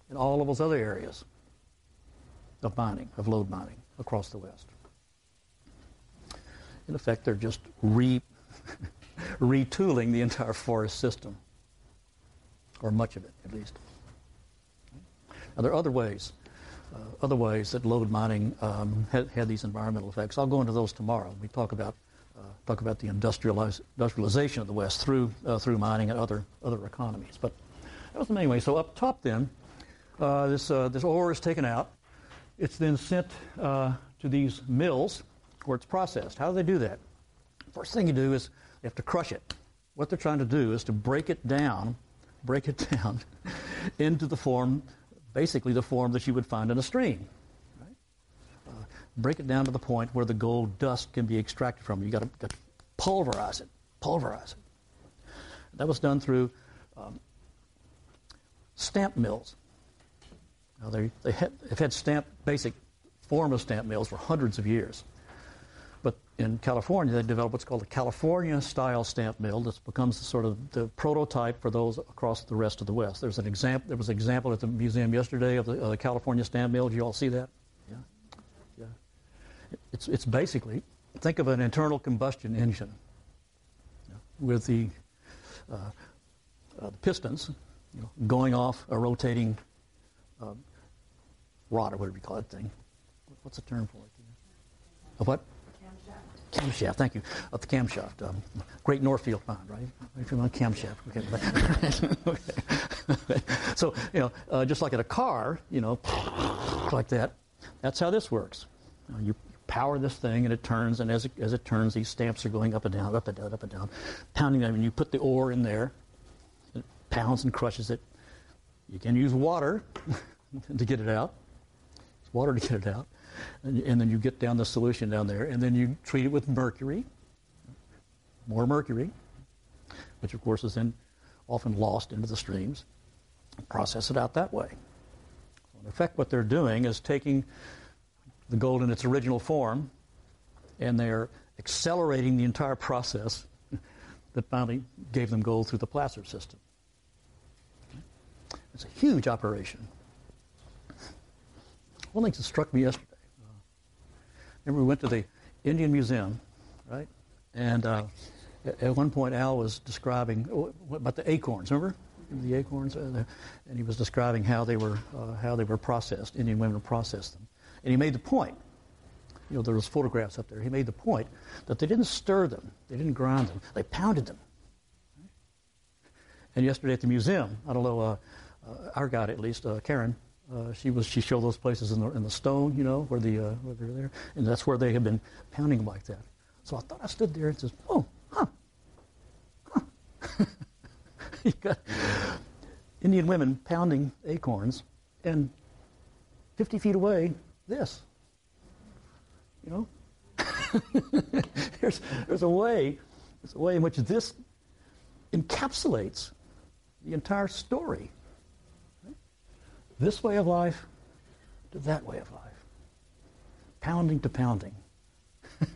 and all of those other areas of mining, of lode mining across the West. In effect, they're just re, retooling the entire forest system, or much of it at least. Now, there are other ways, uh, other ways that lode mining um, had, had, these environmental effects. I'll go into those tomorrow. We talk about uh, talk about the industrialization of the West through uh, through mining and other other economies. But that was the main way. So up top, then, uh, this uh, this ore is taken out. It's then sent uh, to these mills where it's processed. How do they do that? First thing you do is you have to crush it. What they're trying to do is to break it down, break it down into the form, basically the form that you would find in a stream. Right? Uh, break it down to the point where the gold dust can be extracted from it. You got to pulverize it, pulverize it. That was done through um, stamp mills. Now they, they have had stamp, basic form of stamp mills for hundreds of years. But in California, they developed what's called a California style stamp mill that becomes sort of the prototype for those across the rest of the West. There's an example, there was an example at the museum yesterday of the, of the California stamp mill. Did you all see that? Yeah. Yeah. It's, it's basically, think of an internal combustion engine with the, uh, uh, the pistons you know, going off a rotating uh, rod or whatever you call that thing. What's the term for it? A what? Camshaft, thank you. Of the camshaft. Um, Great Northfield Pond, right? If you're on camshaft. Okay. so, you know, uh, just like at a car, you know, like that, that's how this works. Uh, you power this thing and it turns, and as it, as it turns, these stamps are going up and down, up and down, up and down, pounding them, and you put the ore in there, it pounds and crushes it. You can use water to get it out. Water to get it out and, and then you get down the solution down there, and then you treat it with mercury, more mercury, which of course is then often lost into the streams, process it out that way. So in effect, what they're doing is taking the gold in its original form, and they're accelerating the entire process that finally gave them gold through the placer system. It's a huge operation. One thing that struck me yesterday Remember, we went to the Indian Museum, right? And uh, at one point, Al was describing oh, about the acorns. Remember the acorns? Uh, and he was describing how they were uh, how they were processed. Indian women processed them, and he made the point. You know, there was photographs up there. He made the point that they didn't stir them, they didn't grind them, they pounded them. And yesterday at the museum, I don't know, uh, uh, our guide at least, uh, Karen, uh, she was she showed those places in the in the stone, you know, where the uh, where they're there, and that's where they had been pounding like that. So I thought I stood there and says, "Oh, huh, huh." you got Indian women pounding acorns, and 50 feet away, this. You know, there's there's a way, there's a way in which this encapsulates the entire story this way of life to that way of life, pounding to pounding.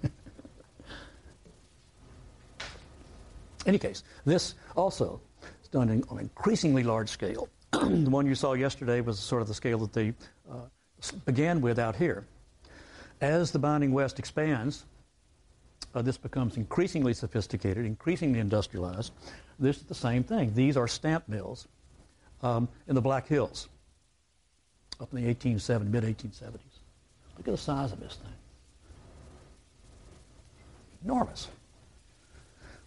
any case, this also is done in, on an increasingly large scale. the one you saw yesterday was sort of the scale that they uh, began with out here. As the Binding West expands, uh, this becomes increasingly sophisticated, increasingly industrialized. This is the same thing. These are stamp mills um, in the Black Hills up in the 1870s, mid 1870s. Look at the size of this thing. Enormous.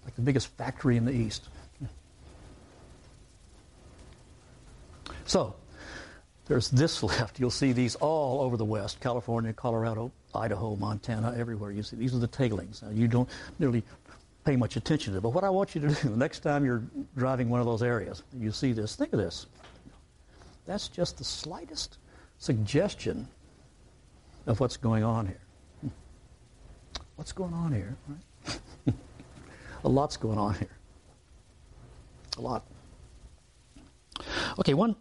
Like the biggest factory in the East. So, there's this left. You'll see these all over the West California, Colorado, Idaho, Montana, everywhere. You see these are the tailings. Now, you don't nearly pay much attention to it. But what I want you to do, the next time you're driving one of those areas, you see this, think of this. That's just the slightest suggestion of what's going on here. What's going on here? Right? A lot's going on here. A lot. Okay, one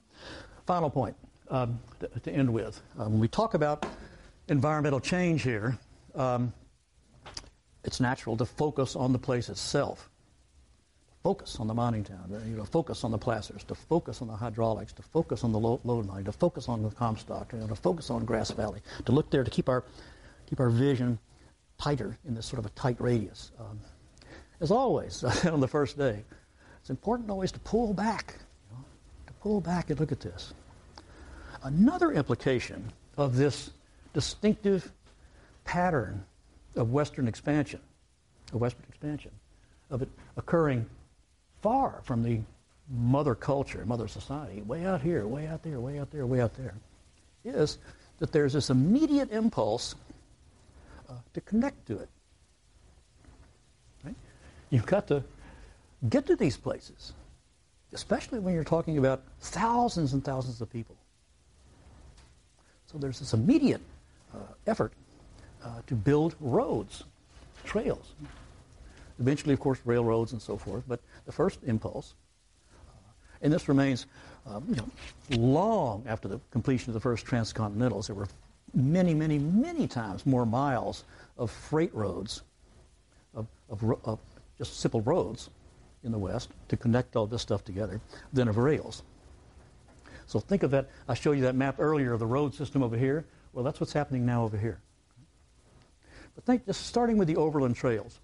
final point um, to, to, end with. Uh, when we talk about environmental change here, um, it's natural to focus on the place itself focus on the mining town, you know, focus on the placers, to focus on the hydraulics, to focus on the lode mining, to focus on the Comstock, you know, to focus on Grass Valley, to look there to keep our keep our vision tighter in this sort of a tight radius. Um, as always, on the first day, it's important always to pull back, you know, to pull back and look at this. Another implication of this distinctive pattern of Western expansion, of Western expansion, of it occurring far from the mother culture, mother society, way out here, way out there, way out there, way out there, is that there's this immediate impulse uh, to connect to it. Right? You've got to get to these places, especially when you're talking about thousands and thousands of people. So there's this immediate uh, effort uh, to build roads, trails. Eventually, of course, railroads and so forth, but the first impulse, uh, and this remains um, you know, long after the completion of the first transcontinentals, there were many, many, many times more miles of freight roads, of, of, of just simple roads in the West to connect all this stuff together than of rails. So think of that. I showed you that map earlier of the road system over here. Well, that's what's happening now over here. But think, just starting with the overland trails.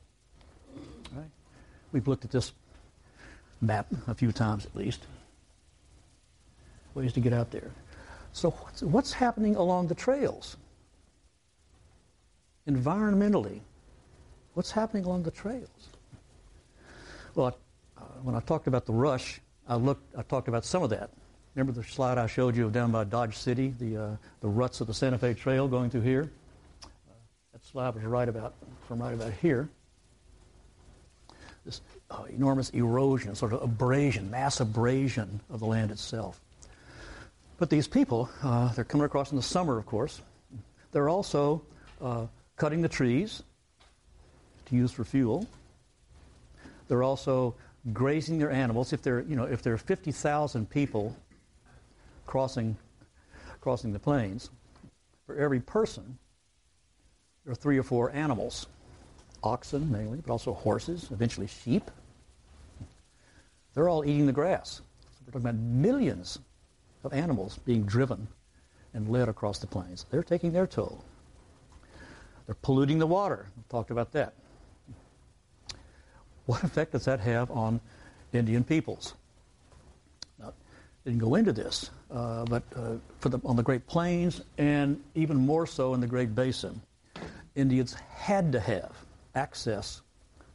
We've looked at this map a few times at least. Ways to get out there. So what's, what's happening along the trails? Environmentally, what's happening along the trails? Well, I, uh, when I talked about the rush, I looked. I talked about some of that. Remember the slide I showed you of down by Dodge City, the, uh, the ruts of the Santa Fe Trail going through here? Uh, that slide was right about, from right about here. This uh, enormous erosion, sort of abrasion, mass abrasion of the land itself. But these people, uh, they're coming across in the summer, of course. They're also uh, cutting the trees to use for fuel. They're also grazing their animals. If there, you know, if there are 50,000 people crossing, crossing the plains, for every person, there are three or four animals oxen mainly, but also horses, eventually sheep. They're all eating the grass. So we're talking about millions of animals being driven and led across the plains. They're taking their toll. They're polluting the water. We've talked about that. What effect does that have on Indian peoples? didn't go into this, uh, but uh, for the, on the Great Plains and even more so in the Great Basin, Indians had to have access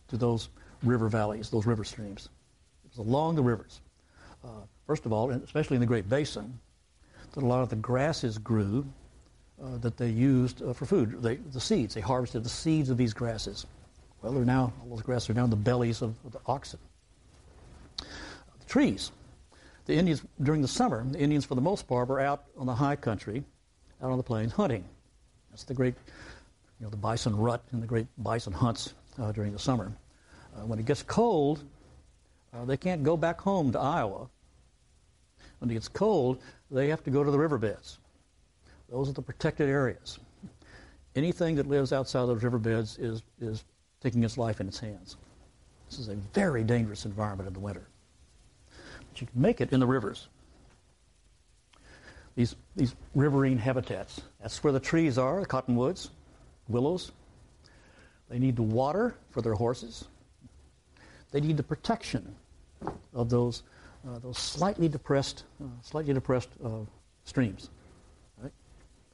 to those river valleys, those river streams. It was along the rivers. Uh, first of all, and especially in the Great Basin, that a lot of the grasses grew uh, that they used uh, for food. They, the seeds, they harvested the seeds of these grasses. Well, they're now, all those grasses are now in the bellies of, of the oxen. the trees the Indians, during the summer, the Indians, for the most part, were out on the high country, out on the plains, hunting. That's the great, you know, the bison rut and the great bison hunts uh, during the summer. Uh, when it gets cold, uh, they can't go back home to Iowa. When it gets cold, they have to go to the riverbeds. Those are the protected areas. Anything that lives outside those riverbeds is, is taking its life in its hands. This is a very dangerous environment in the winter But you can make it in the rivers. These, these riverine habitats. That's where the trees are, the cottonwoods, willows. They need the water for their horses. They need the protection of those, uh, those slightly depressed, uh, slightly depressed uh, streams. Right?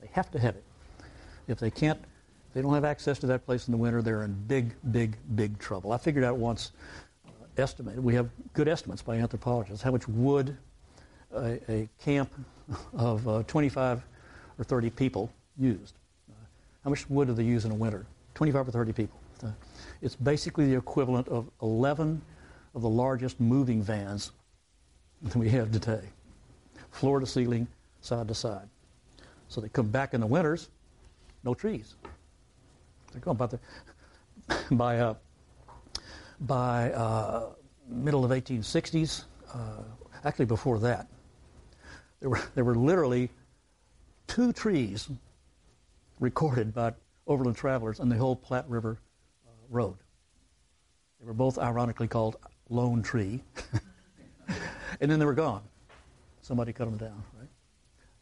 They have to have it. If they can't, if they don't have access to that place in the winter, they're in big, big, big trouble. I figured out once estimated, we have good estimates by anthropologists, how much wood a, a camp of uh, 25 or 30 people used. How much wood do they use in a winter? 25 or 30 people. It's basically the equivalent of 11 of the largest moving vans that we have today, floor to ceiling, side to side. So they come back in the winters, no trees. They're going by the by uh, by uh, middle of 1860s, uh, actually before that, there were, there were literally two trees recorded by overland travelers on the whole Platte River uh, Road. They were both ironically called Lone Tree. and then they were gone. Somebody cut them down, right?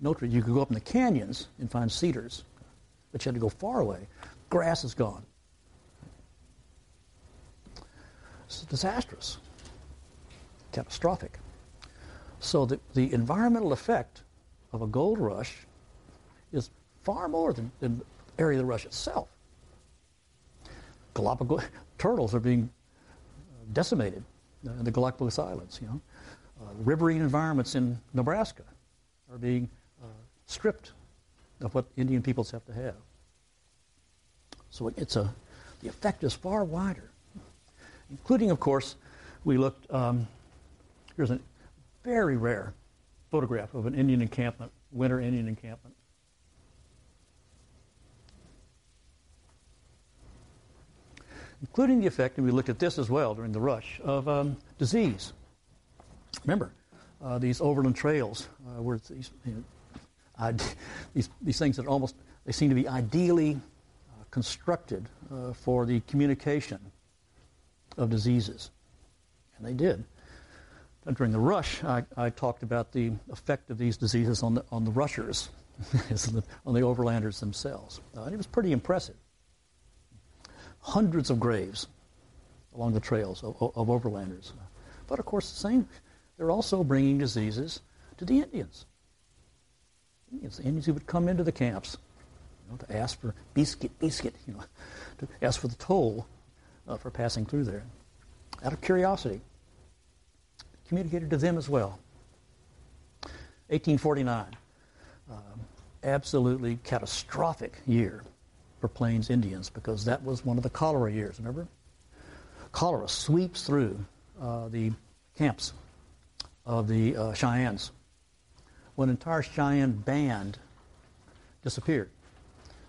No tree. You could go up in the canyons and find cedars, but you had to go far away. Grass is gone. It's disastrous, catastrophic. So the, the environmental effect of a gold rush far more than, than the area of the rush itself. Galapagos turtles are being decimated in the Galapagos Islands. You know, uh, riverine environments in Nebraska are being uh, stripped of what Indian peoples have to have. So it's a the effect is far wider, including, of course, we looked. Um, here's a very rare photograph of an Indian encampment, winter Indian encampment. Including the effect, and we looked at this as well during the rush, of um, disease. Remember, uh, these overland trails uh, were these, you know, these, these things that almost, they seem to be ideally uh, constructed uh, for the communication of diseases. And they did. During the rush, I, I, talked about the effect of these diseases on the, on the rushers, on the overlanders themselves. Uh, and it was pretty impressive. Hundreds of graves along the trails of, of overlanders. But of course, the same they're also bringing diseases to the Indians. Indians, the Indians who would come into the camps you know, to ask for biscuit, biscuit, you know, to ask for the toll uh, for passing through there. Out of curiosity, communicated to them as well. 1849, um, absolutely catastrophic year Plains Indians because that was one of the cholera years, remember? Cholera sweeps through uh, the camps of the uh, Cheyennes. One entire Cheyenne band disappeared.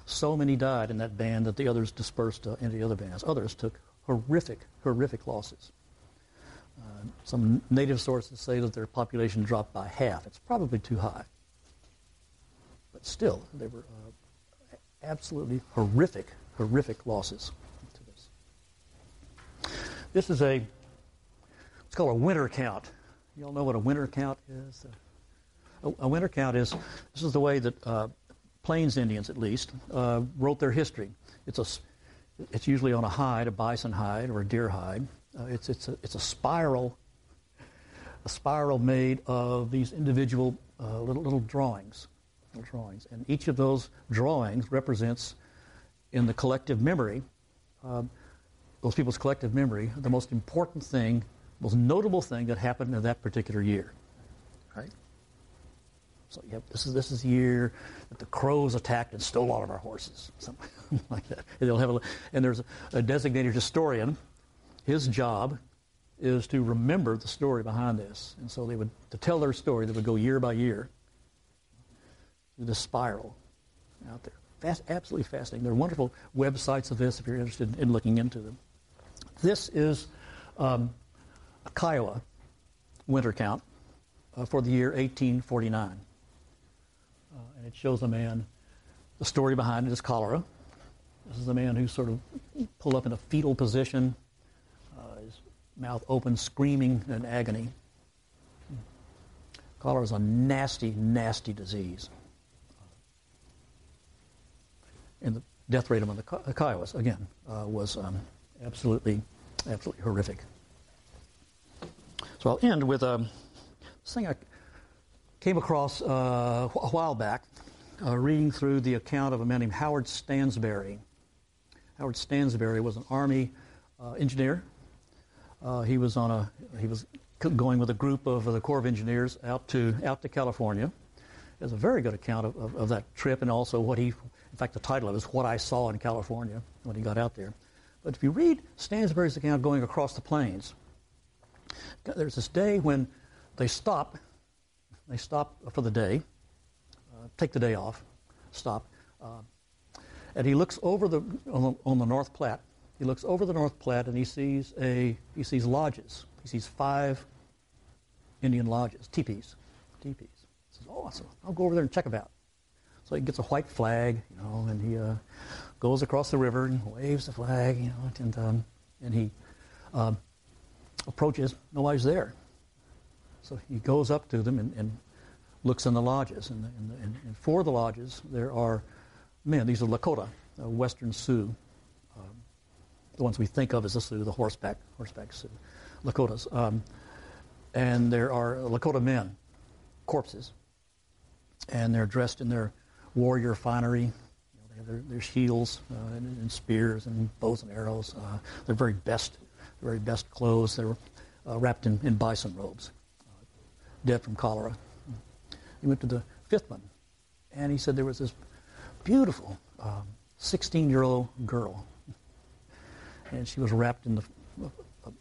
So many died in that band that the others dispersed uh, into the other bands. Others took horrific, horrific losses. Uh, some native sources say that their population dropped by half. It's probably too high. But still, they were uh, absolutely horrific, horrific losses to this. This is a, it's called a winter count. You all know what a winter count is? A, a winter count is, this is the way that uh, Plains Indians, at least, uh, wrote their history. It's, a, it's usually on a hide, a bison hide or a deer hide. Uh, it's, it's, a, it's a spiral, a spiral made of these individual uh, little, little drawings, drawings. And each of those drawings represents, in the collective memory, uh, those people's collective memory, the most important thing most notable thing that happened in that particular year. Right? So yep, this is this is the year that the crows attacked and stole all of our horses, something like that. And they'll have a, and there's a, a designated historian. His job is to remember the story behind this, and so they would to tell their story. They would go year by year through this spiral out there. Fast, absolutely fascinating. There are wonderful websites of this if you're interested in looking into them. This is um, a Kiowa winter count uh, for the year 1849. Uh, and it shows a man, the story behind it is cholera. This is a man who sort of pulled up in a fetal position, uh, his mouth open, screaming in agony. Cholera is a nasty, nasty disease. And the death rate among the Kiowas, again, uh, was um, absolutely, absolutely horrific. So I'll end with um, this thing I came across uh, a while back, uh, reading through the account of a man named Howard Stansbury. Howard Stansbury was an Army uh, engineer. Uh, he was on a he was going with a group of the Corps of Engineers out to out to California. There's a very good account of, of, of that trip and also what he, in fact, the title of it is "What I Saw in California" when he got out there. But if you read Stansbury's account going across the plains, there's this day when they stop. They stop for the day, uh, take the day off, stop. Uh, and he looks over the on, the on the North Platte. He looks over the North Platte and he sees a he sees lodges. He sees five Indian lodges, teepees, teepees. He says, "Oh, so I'll go over there and check them out." So he gets a white flag, you know, and he uh, goes across the river and waves the flag, you know, and um, and he um, approaches, nobody's there. So he goes up to them and, and looks in the lodges. And, and, and, for the lodges, there are men. These are Lakota, uh, Western Sioux, um, the ones we think of as the Sioux, the horseback, horseback Sioux, Lakotas. Um, and there are Lakota men, corpses. and they're dressed in their warrior finery. You know, they have their, their shields uh, and, and, spears and bows and arrows. Uh, their very best, very best clothes. They're uh, wrapped in, in, bison robes, uh, dead from cholera. He went to the fifth one, and he said there was this beautiful 16-year-old um, girl, and she was wrapped in the a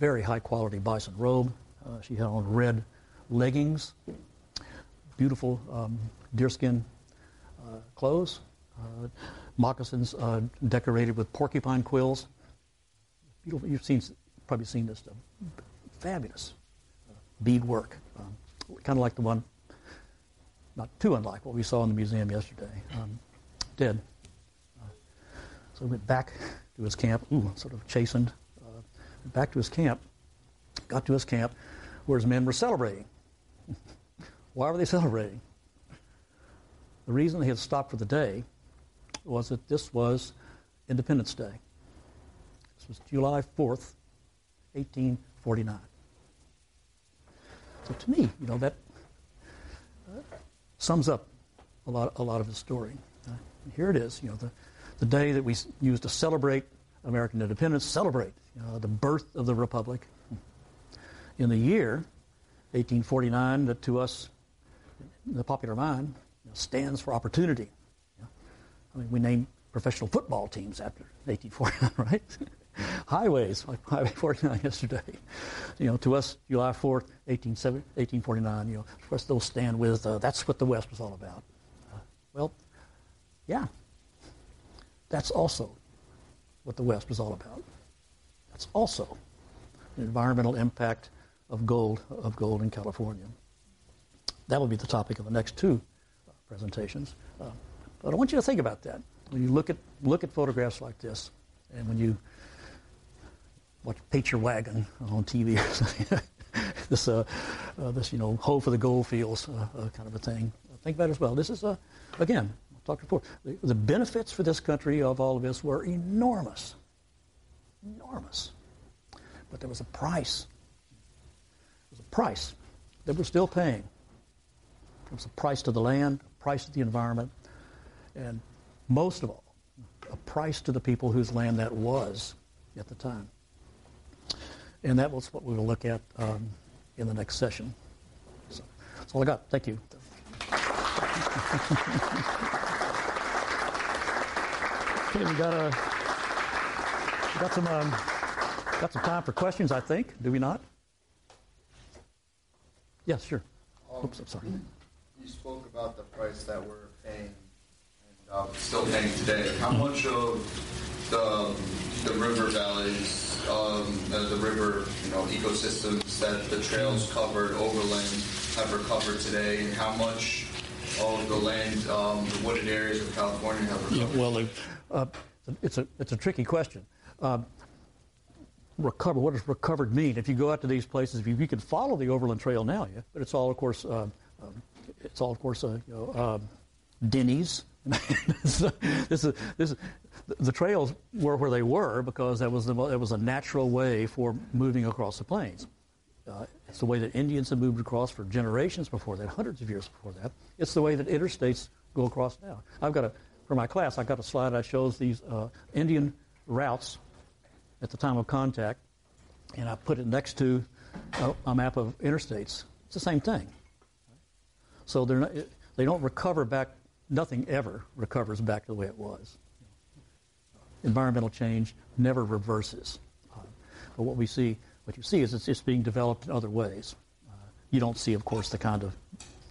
very high-quality bison robe. Uh, she had on red leggings, beautiful um, deerskin uh, clothes, uh, moccasins uh, decorated with porcupine quills. Beautiful. You've seen probably seen this stuff. Fabulous bead work, um, kind of like the one, not too unlike what we saw in the museum yesterday. Um, dead. Uh, so he went back to his camp, ooh, sort of chastened. Uh, back to his camp, got to his camp where his men were celebrating. Why were they celebrating? The reason they had stopped for the day was that this was Independence Day. This was July 4th, 1849. So to me, you know, that uh, sums up a lot, a lot of the story. Uh, here it is, you know, the, the day that we use to celebrate American independence, celebrate you know, the birth of the Republic. In the year 1849, that to us, in the popular mind, know, stands for opportunity. I mean, we name professional football teams after 1849, right? Highways, like Highway 49 yesterday. You know, to us, July 4th, 1849, you know, of course, those stand with, uh, that's what the West was all about. Uh, well, yeah, that's also what the West was all about. That's also the environmental impact of gold, of gold in California. That will be the topic of the next two presentations. Uh, but I want you to think about that. When you look at, look at photographs like this, and when you watch Patriot Wagon on TV this, uh, uh, this, you know, hoe for the gold fields uh, uh, kind of a thing, think about it as well. This is, again, I talked before, the, the benefits for this country of all of this were enormous. Enormous. But there was a price. There was a price that we're still paying. There was a price to the land, a price to the environment, and most of all, a price to the people whose land that was at the time. And that was what we will look at um, in the next session. So that's all I got. Thank you. okay, we got a we got some um, got some time for questions. I think. Do we not? Yes, sure. Um, Oops, I'm sorry. You spoke about the price that we're paying and uh, still paying today. How much of the the river valleys, um, the, the river you know ecosystems that the trails covered overland have recovered today, and how much of the land, um, the wooded areas of California have recovered? Yeah, well, uh, it's a it's a tricky question. Uh, recover. What does recovered mean? If you go out to these places, if you, you can follow the overland trail now, yeah, but it's all, of course, uh, um, it's all, of course, uh, you know, uh, Denny's. this, is, this is, this is, the trails were where they were because that was the, it was a natural way for moving across the plains. Uh, it's the way that Indians have moved across for generations before that, hundreds of years before that. It's the way that interstates go across now. I've got a, for my class, I got a slide that shows these uh, Indian routes at the time of contact, and I put it next to a, a map of interstates. It's the same thing. So they're not, they don't recover back. Nothing ever recovers back to the way it was. Environmental change never reverses. But what we see what you see is it's, it's being developed in other ways. You don't see, of course, the kind of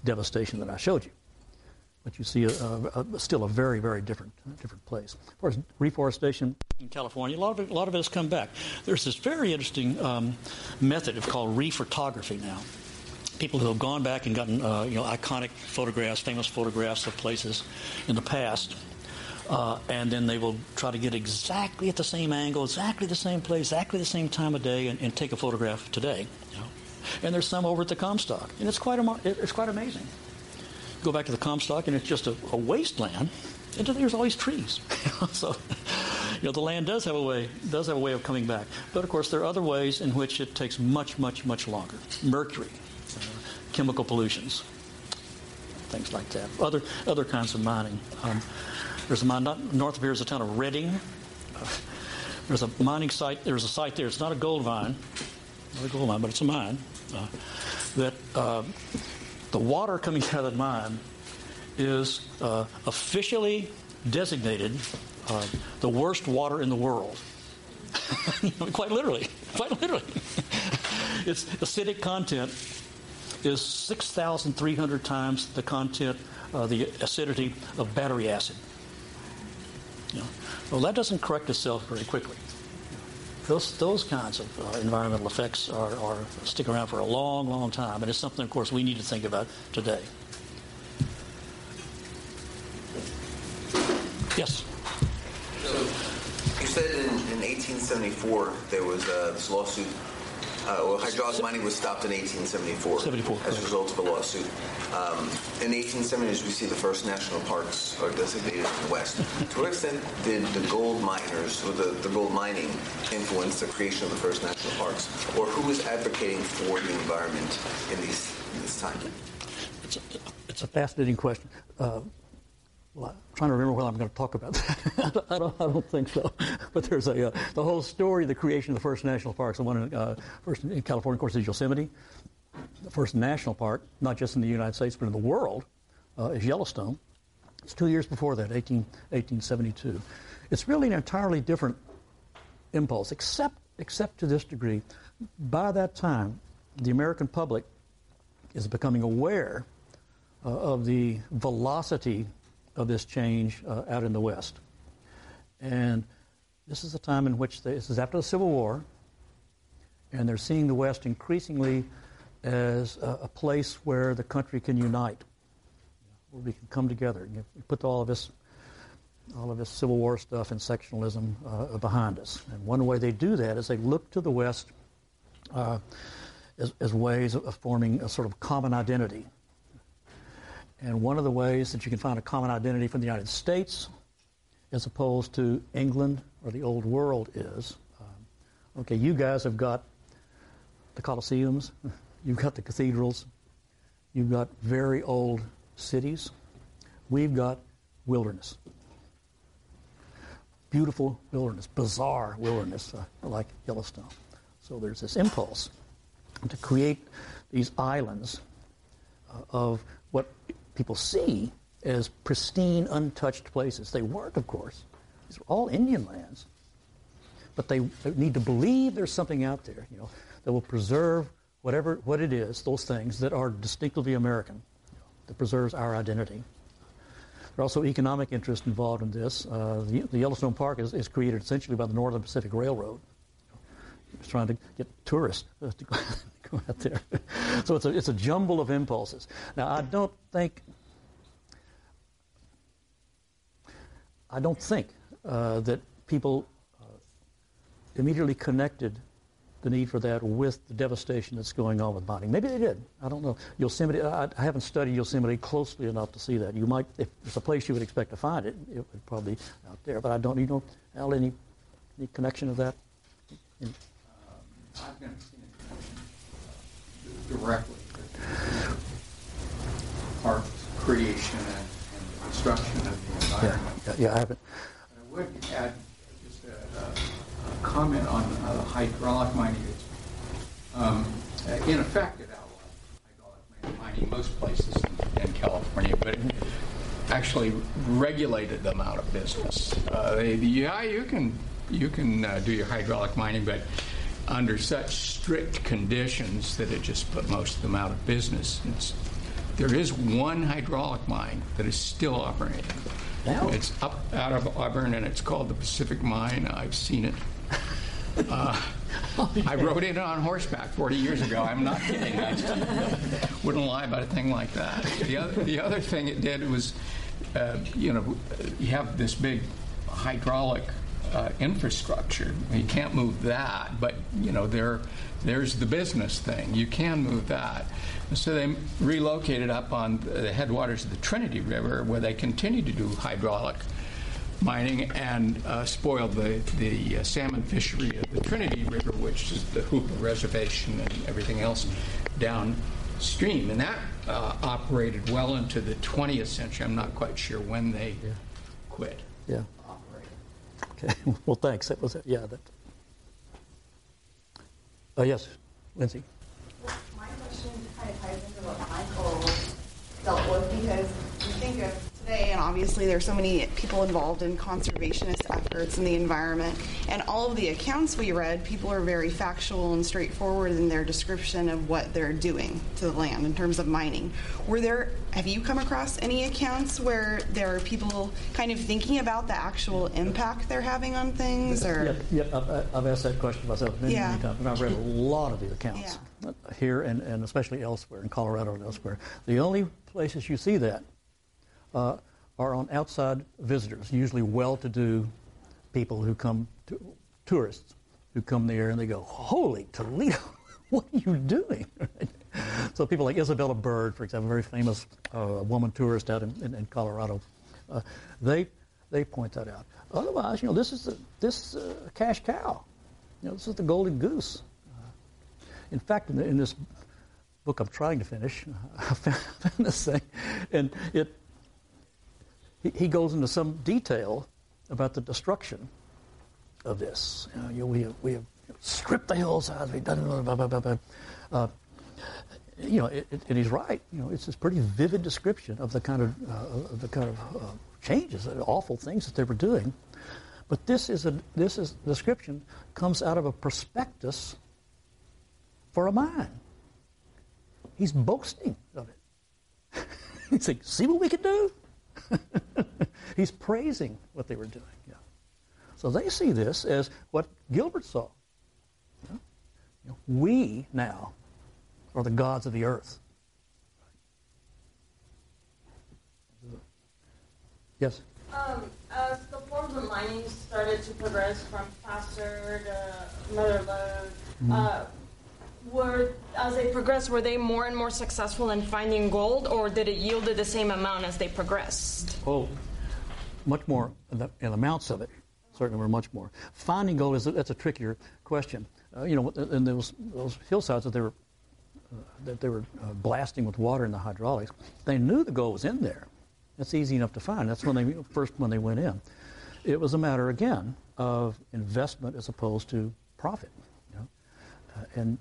devastation that I showed you, but you see a, a, a, still a very, very different, different place. Far as reforestation in California, a lot of it, a lot of it has come back. There's this very interesting um, method called rephotography now. People who have gone back and gotten uh, you know iconic photographs, famous photographs of places in the past, uh, and then they will try to get exactly at the same angle, exactly the same place, exactly the same time of day, and, and take a photograph today. You know? And there's some over at the Comstock, and it's quite it's quite amazing. Go back to the Comstock, and it's just a, a wasteland, and there's these trees. so, you know, the land does have a way does have a way of coming back. But of course, there are other ways in which it takes much, much, much longer. Mercury, chemical pollutions. things like that. Other other kinds of mining. Um, there's a mine north of here is a town of Redding. Uh, there's a mining site. There's a site there. It's not a gold mine, not a gold mine, but it's a mine. Uh, that uh, the water coming out of the mine is uh, officially designated uh, the worst water in the world. quite literally, quite literally. its acidic content is 6,300 times the content, uh, the acidity of battery acid. You know, well, that doesn't correct itself very quickly. Those, those kinds of uh, environmental effects are, are stick around for a long, long time, and it's something, of course, we need to think about today. Yes. So you said in, in 1874 there was uh, this lawsuit. Uh, well, hydraulic mining was stopped in 1874 74, as correct. a result of a lawsuit. Um, in the 1870s, we see the first national parks are designated in the West. to what extent did the gold miners or the, the gold mining influence the creation of the first national parks, or who was advocating for the environment in these in this time? It's a, it's a fascinating question. Uh, well, I'm trying to remember whether I'm going to talk about that. I, don't, I don't think so. But there's a uh, the whole story of the creation of the first national parks. The one in, uh, first in California, of course, is Yosemite. The first national park, not just in the United States but in the world, uh, is Yellowstone. It's two years before that, 18, 1872. It's really an entirely different impulse, except except to this degree. By that time, the American public is becoming aware uh, of the velocity of this change uh, out in the West. And this is a time in which they, this is after the Civil War, and they're seeing the West increasingly as a, a place where the country can unite, where we can come together. You put all of this, all of this Civil War stuff and sectionalism uh, behind us. And one way they do that is they look to the West uh, as, as ways of forming a sort of common identity. And one of the ways that you can find a common identity from the United States as opposed to England or the old world is um, okay, you guys have got the Colosseums, you've got the cathedrals, you've got very old cities, we've got wilderness. Beautiful wilderness, bizarre wilderness uh, like Yellowstone. So there's this impulse to create these islands uh, of what people see as pristine, untouched places. They weren't, of course. These are all Indian lands. But they, need to believe there's something out there, you know, that will preserve whatever what it is, those things that are distinctively American, that preserves our identity. There are also economic interests involved in this. Uh, the, the, Yellowstone Park is, is, created essentially by the Northern Pacific Railroad. It's trying to get tourists to go, out there. so it's a, it's a jumble of impulses. Now, I don't think I don't think uh, that people uh, immediately connected the need for that with the devastation that's going on with mining. Maybe they did. I don't know. Yosemite, I, I haven't studied Yosemite closely enough to see that. You might, if there's a place you would expect to find it, it would probably be out there. But I don't, you don't, Al, any, any connection of that? In, Um, I've never seen a connection uh, directly. Park creation and and construction of the environment. yeah, yeah, I haven't. I would add just a, a, a comment on uh, hydraulic mining. It's, um, in effect, it outlawed hydraulic mining most places in, in California, but it actually regulated them out of business. Uh, they, yeah, you can you can uh, do your hydraulic mining, but under such strict conditions that it just put most of them out of business. It's, there is one hydraulic mine that is still operating. Now? It's up out of Auburn, and it's called the Pacific Mine. I've seen it. Uh, I rode in on horseback 40 years ago. I'm not kidding. I wouldn't lie about a thing like that. The other, the other thing it did was, uh, you know, you have this big hydraulic uh, infrastructure. You can't move that, but you know there, there's the business thing. You can move that. So they relocated up on the headwaters of the Trinity River, where they continued to do hydraulic mining and uh, spoiled the, the uh, salmon fishery of the Trinity River, which is the Hoopa Reservation and everything else downstream. and that uh, operated well into the 20th century. I'm not quite sure when they quit Yeah. Okay. Well, thanks. That was it. Yeah. That. Uh, yes, Lindsay. My question kind of ties into what Michael dealt with because you think of obviously there's so many people involved in conservationist efforts in the environment, and all of the accounts we read, people are very factual and straightforward in their description of what they're doing to the land in terms of mining. Were there, have you come across any accounts where there are people kind of thinking about the actual impact they're having on things, or? Yeah, yeah I've, I've asked that question myself many, Yeah. many times, and I've read a lot of the accounts uh, here and, and especially elsewhere, in Colorado and elsewhere. The only places you see that uh, are on outside visitors, usually well-to-do people who come, to, tourists who come there and they go, "Holy Toledo, what are you doing?" so people like Isabella Bird, for example, a very famous uh, woman tourist out in, in, in Colorado, uh, they they point that out. Otherwise, you know, this is the, this uh, cash cow. You know, this is the golden goose. Uh, in fact, in, the, in this book I'm trying to finish, I found this thing, and it he, goes into some detail about the destruction of this. You know, you, we have, we have stripped the hillsides. We've done blah, blah, blah, blah. Uh, you know, it, it, and he's right. You know, it's this pretty vivid description of the kind of uh, of the kind of uh, changes, the awful things that they were doing. But this is a this is description comes out of a prospectus for a mine. He's boasting of it. He's saying, "See what we can do." He's praising what they were doing. Yeah. So they see this as what Gilbert saw. You know, we now are the gods of the earth. Yes. Um, as the forms of mining started to progress from placer to mother lode, uh, were as they progressed, were they more and more successful in finding gold, or did it yield the same amount as they progressed? Oh, much more, the, in amounts of it. Certainly, were much more. Finding gold is a, that's a trickier question. Uh, you know, in those those hillsides that they were uh, that they were uh, blasting with water in the hydraulics, they knew the gold was in there. That's easy enough to find. That's when they first when they went in. It was a matter again of investment as opposed to profit. You know? uh, and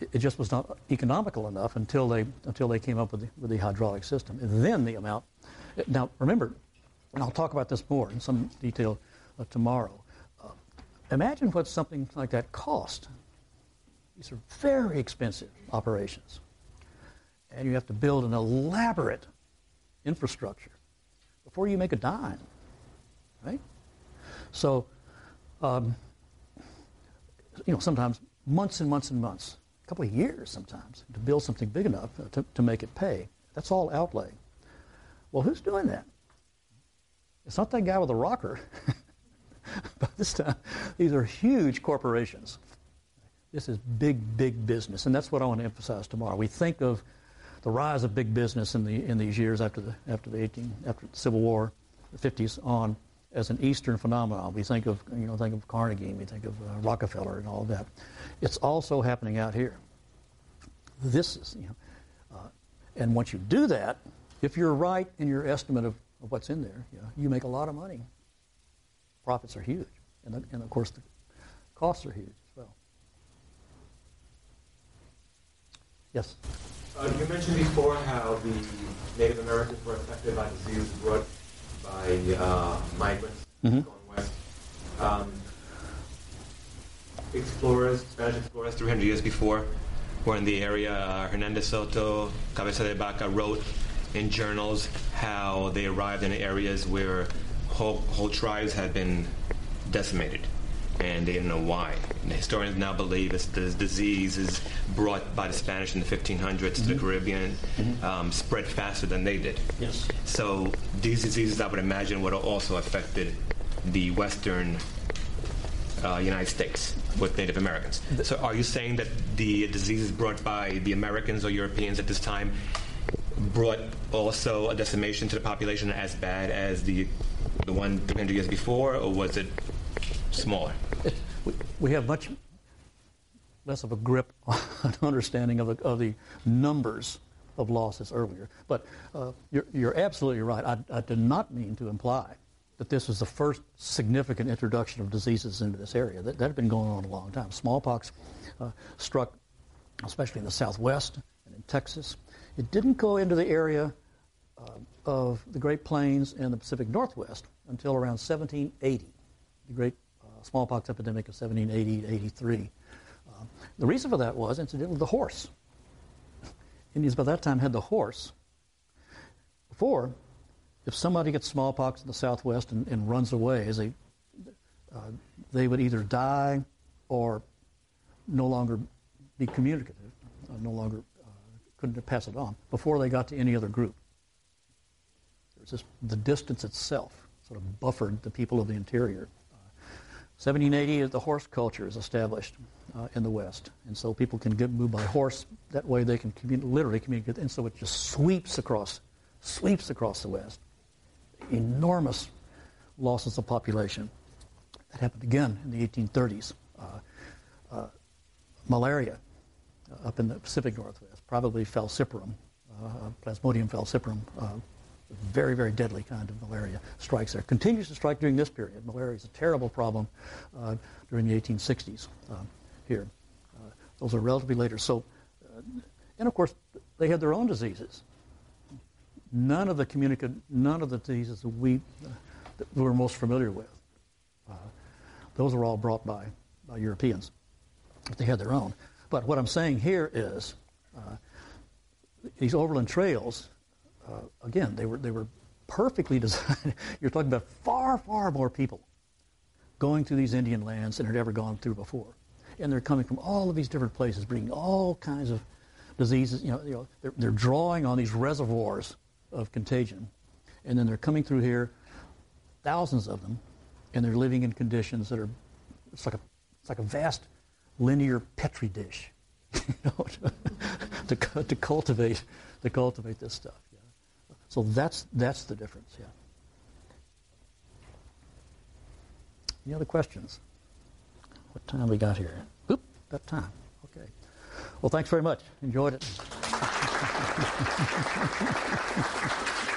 it, just was not economical enough until they until they came up with the, with the hydraulic system. And then the amount. Now remember, and I'll talk about this more in some detail uh, tomorrow. Uh, imagine what something like that cost. These are very expensive operations, and you have to build an elaborate infrastructure before you make a dime, right? So, um, you know, sometimes months and months and months, a couple of years sometimes, to build something big enough uh, to, to make it pay. That's all outlay. Well, who's doing that? It's not that guy with the rocker. By this time, these are huge corporations. This is big, big business, and that's what I want to emphasize tomorrow. We think of the rise of big business in the in these years after the after the 18 after the Civil War, the 50s on as an Eastern phenomenon. We think of you know think of Carnegie, we think of uh, Rockefeller and all of that. It's also happening out here. This is you know, uh, and once you do that, if you're right in your estimate of, of what's in there, you, know, you make a lot of money. Profits are huge, and the, and of course the costs are huge as well. Yes. Uh, you mentioned before how the Native Americans were affected by disease brought by uh, migrants Mhm. going west. Um, explorers, Spanish explorers, 300 years before, were in the area. Uh, Hernando de Soto, Cabeza de Vaca wrote in journals how they arrived in areas where whole, whole tribes had been decimated and they didn't know why. And historians now believe it's this disease is brought by the Spanish in the 1500s to the Caribbean, um, spread faster than they did. Yes. So these diseases, I would imagine, would have also affected the western uh, United States with Native Americans. So are you saying that the diseases brought by the Americans or Europeans at this time brought also a decimation to the population as bad as the the one 300 years before, or was it smaller? We, have much less of a grip on understanding of the, of the numbers of losses earlier. But uh, you're, you're, absolutely right. I, I, did not mean to imply that this was the first significant introduction of diseases into this area. That, that had been going on a long time. Smallpox uh, struck, especially in the Southwest and in Texas. It didn't go into the area uh, of the Great Plains and the Pacific Northwest until around 1780, the great smallpox epidemic of 1780 83. Uh, the reason for that was, incidentally, the horse. Indians by that time had the horse. Before, if somebody gets smallpox in the Southwest and, and runs away, they, uh, they would either die or no longer be communicative, uh, no longer uh, couldn't pass it on before they got to any other group. There's just the distance itself sort of buffered the people of the interior. 1780, the horse culture is established uh, in the West, and so people can get moved by horse. That way, they can literally communicate, and so it just sweeps across, sweeps across the West. Enormous losses of population. That happened again in the 1830s. Uh, uh, malaria uh, up in the Pacific Northwest, probably falciparum, uh, Plasmodium falciparum, uh, very, very deadly kind of malaria strikes there. Continues to strike during this period. Malaria is a terrible problem uh, during the 1860s uh, here. Uh, those are relatively later. So, uh, and of course, they had their own diseases. None of the communica- none of the diseases that we uh, that we're most familiar with. Uh, those were all brought by, by Europeans. They had their own. But what I'm saying here is these overland trails uh, again, they were, they were perfectly designed. You're talking about far, far more people going through these Indian lands than had ever gone through before. And they're coming from all of these different places, bringing all kinds of diseases. You know, you know they're, they're drawing on these reservoirs of contagion. And then they're coming through here, thousands of them, and they're living in conditions that are, it's like a, it's like a vast linear petri dish, you know, to, to, to cultivate, to cultivate this stuff. So that's, that's the difference, yeah. Any other questions? What time we got here? Oop, that time. Okay. Well, thanks very much. Enjoyed it.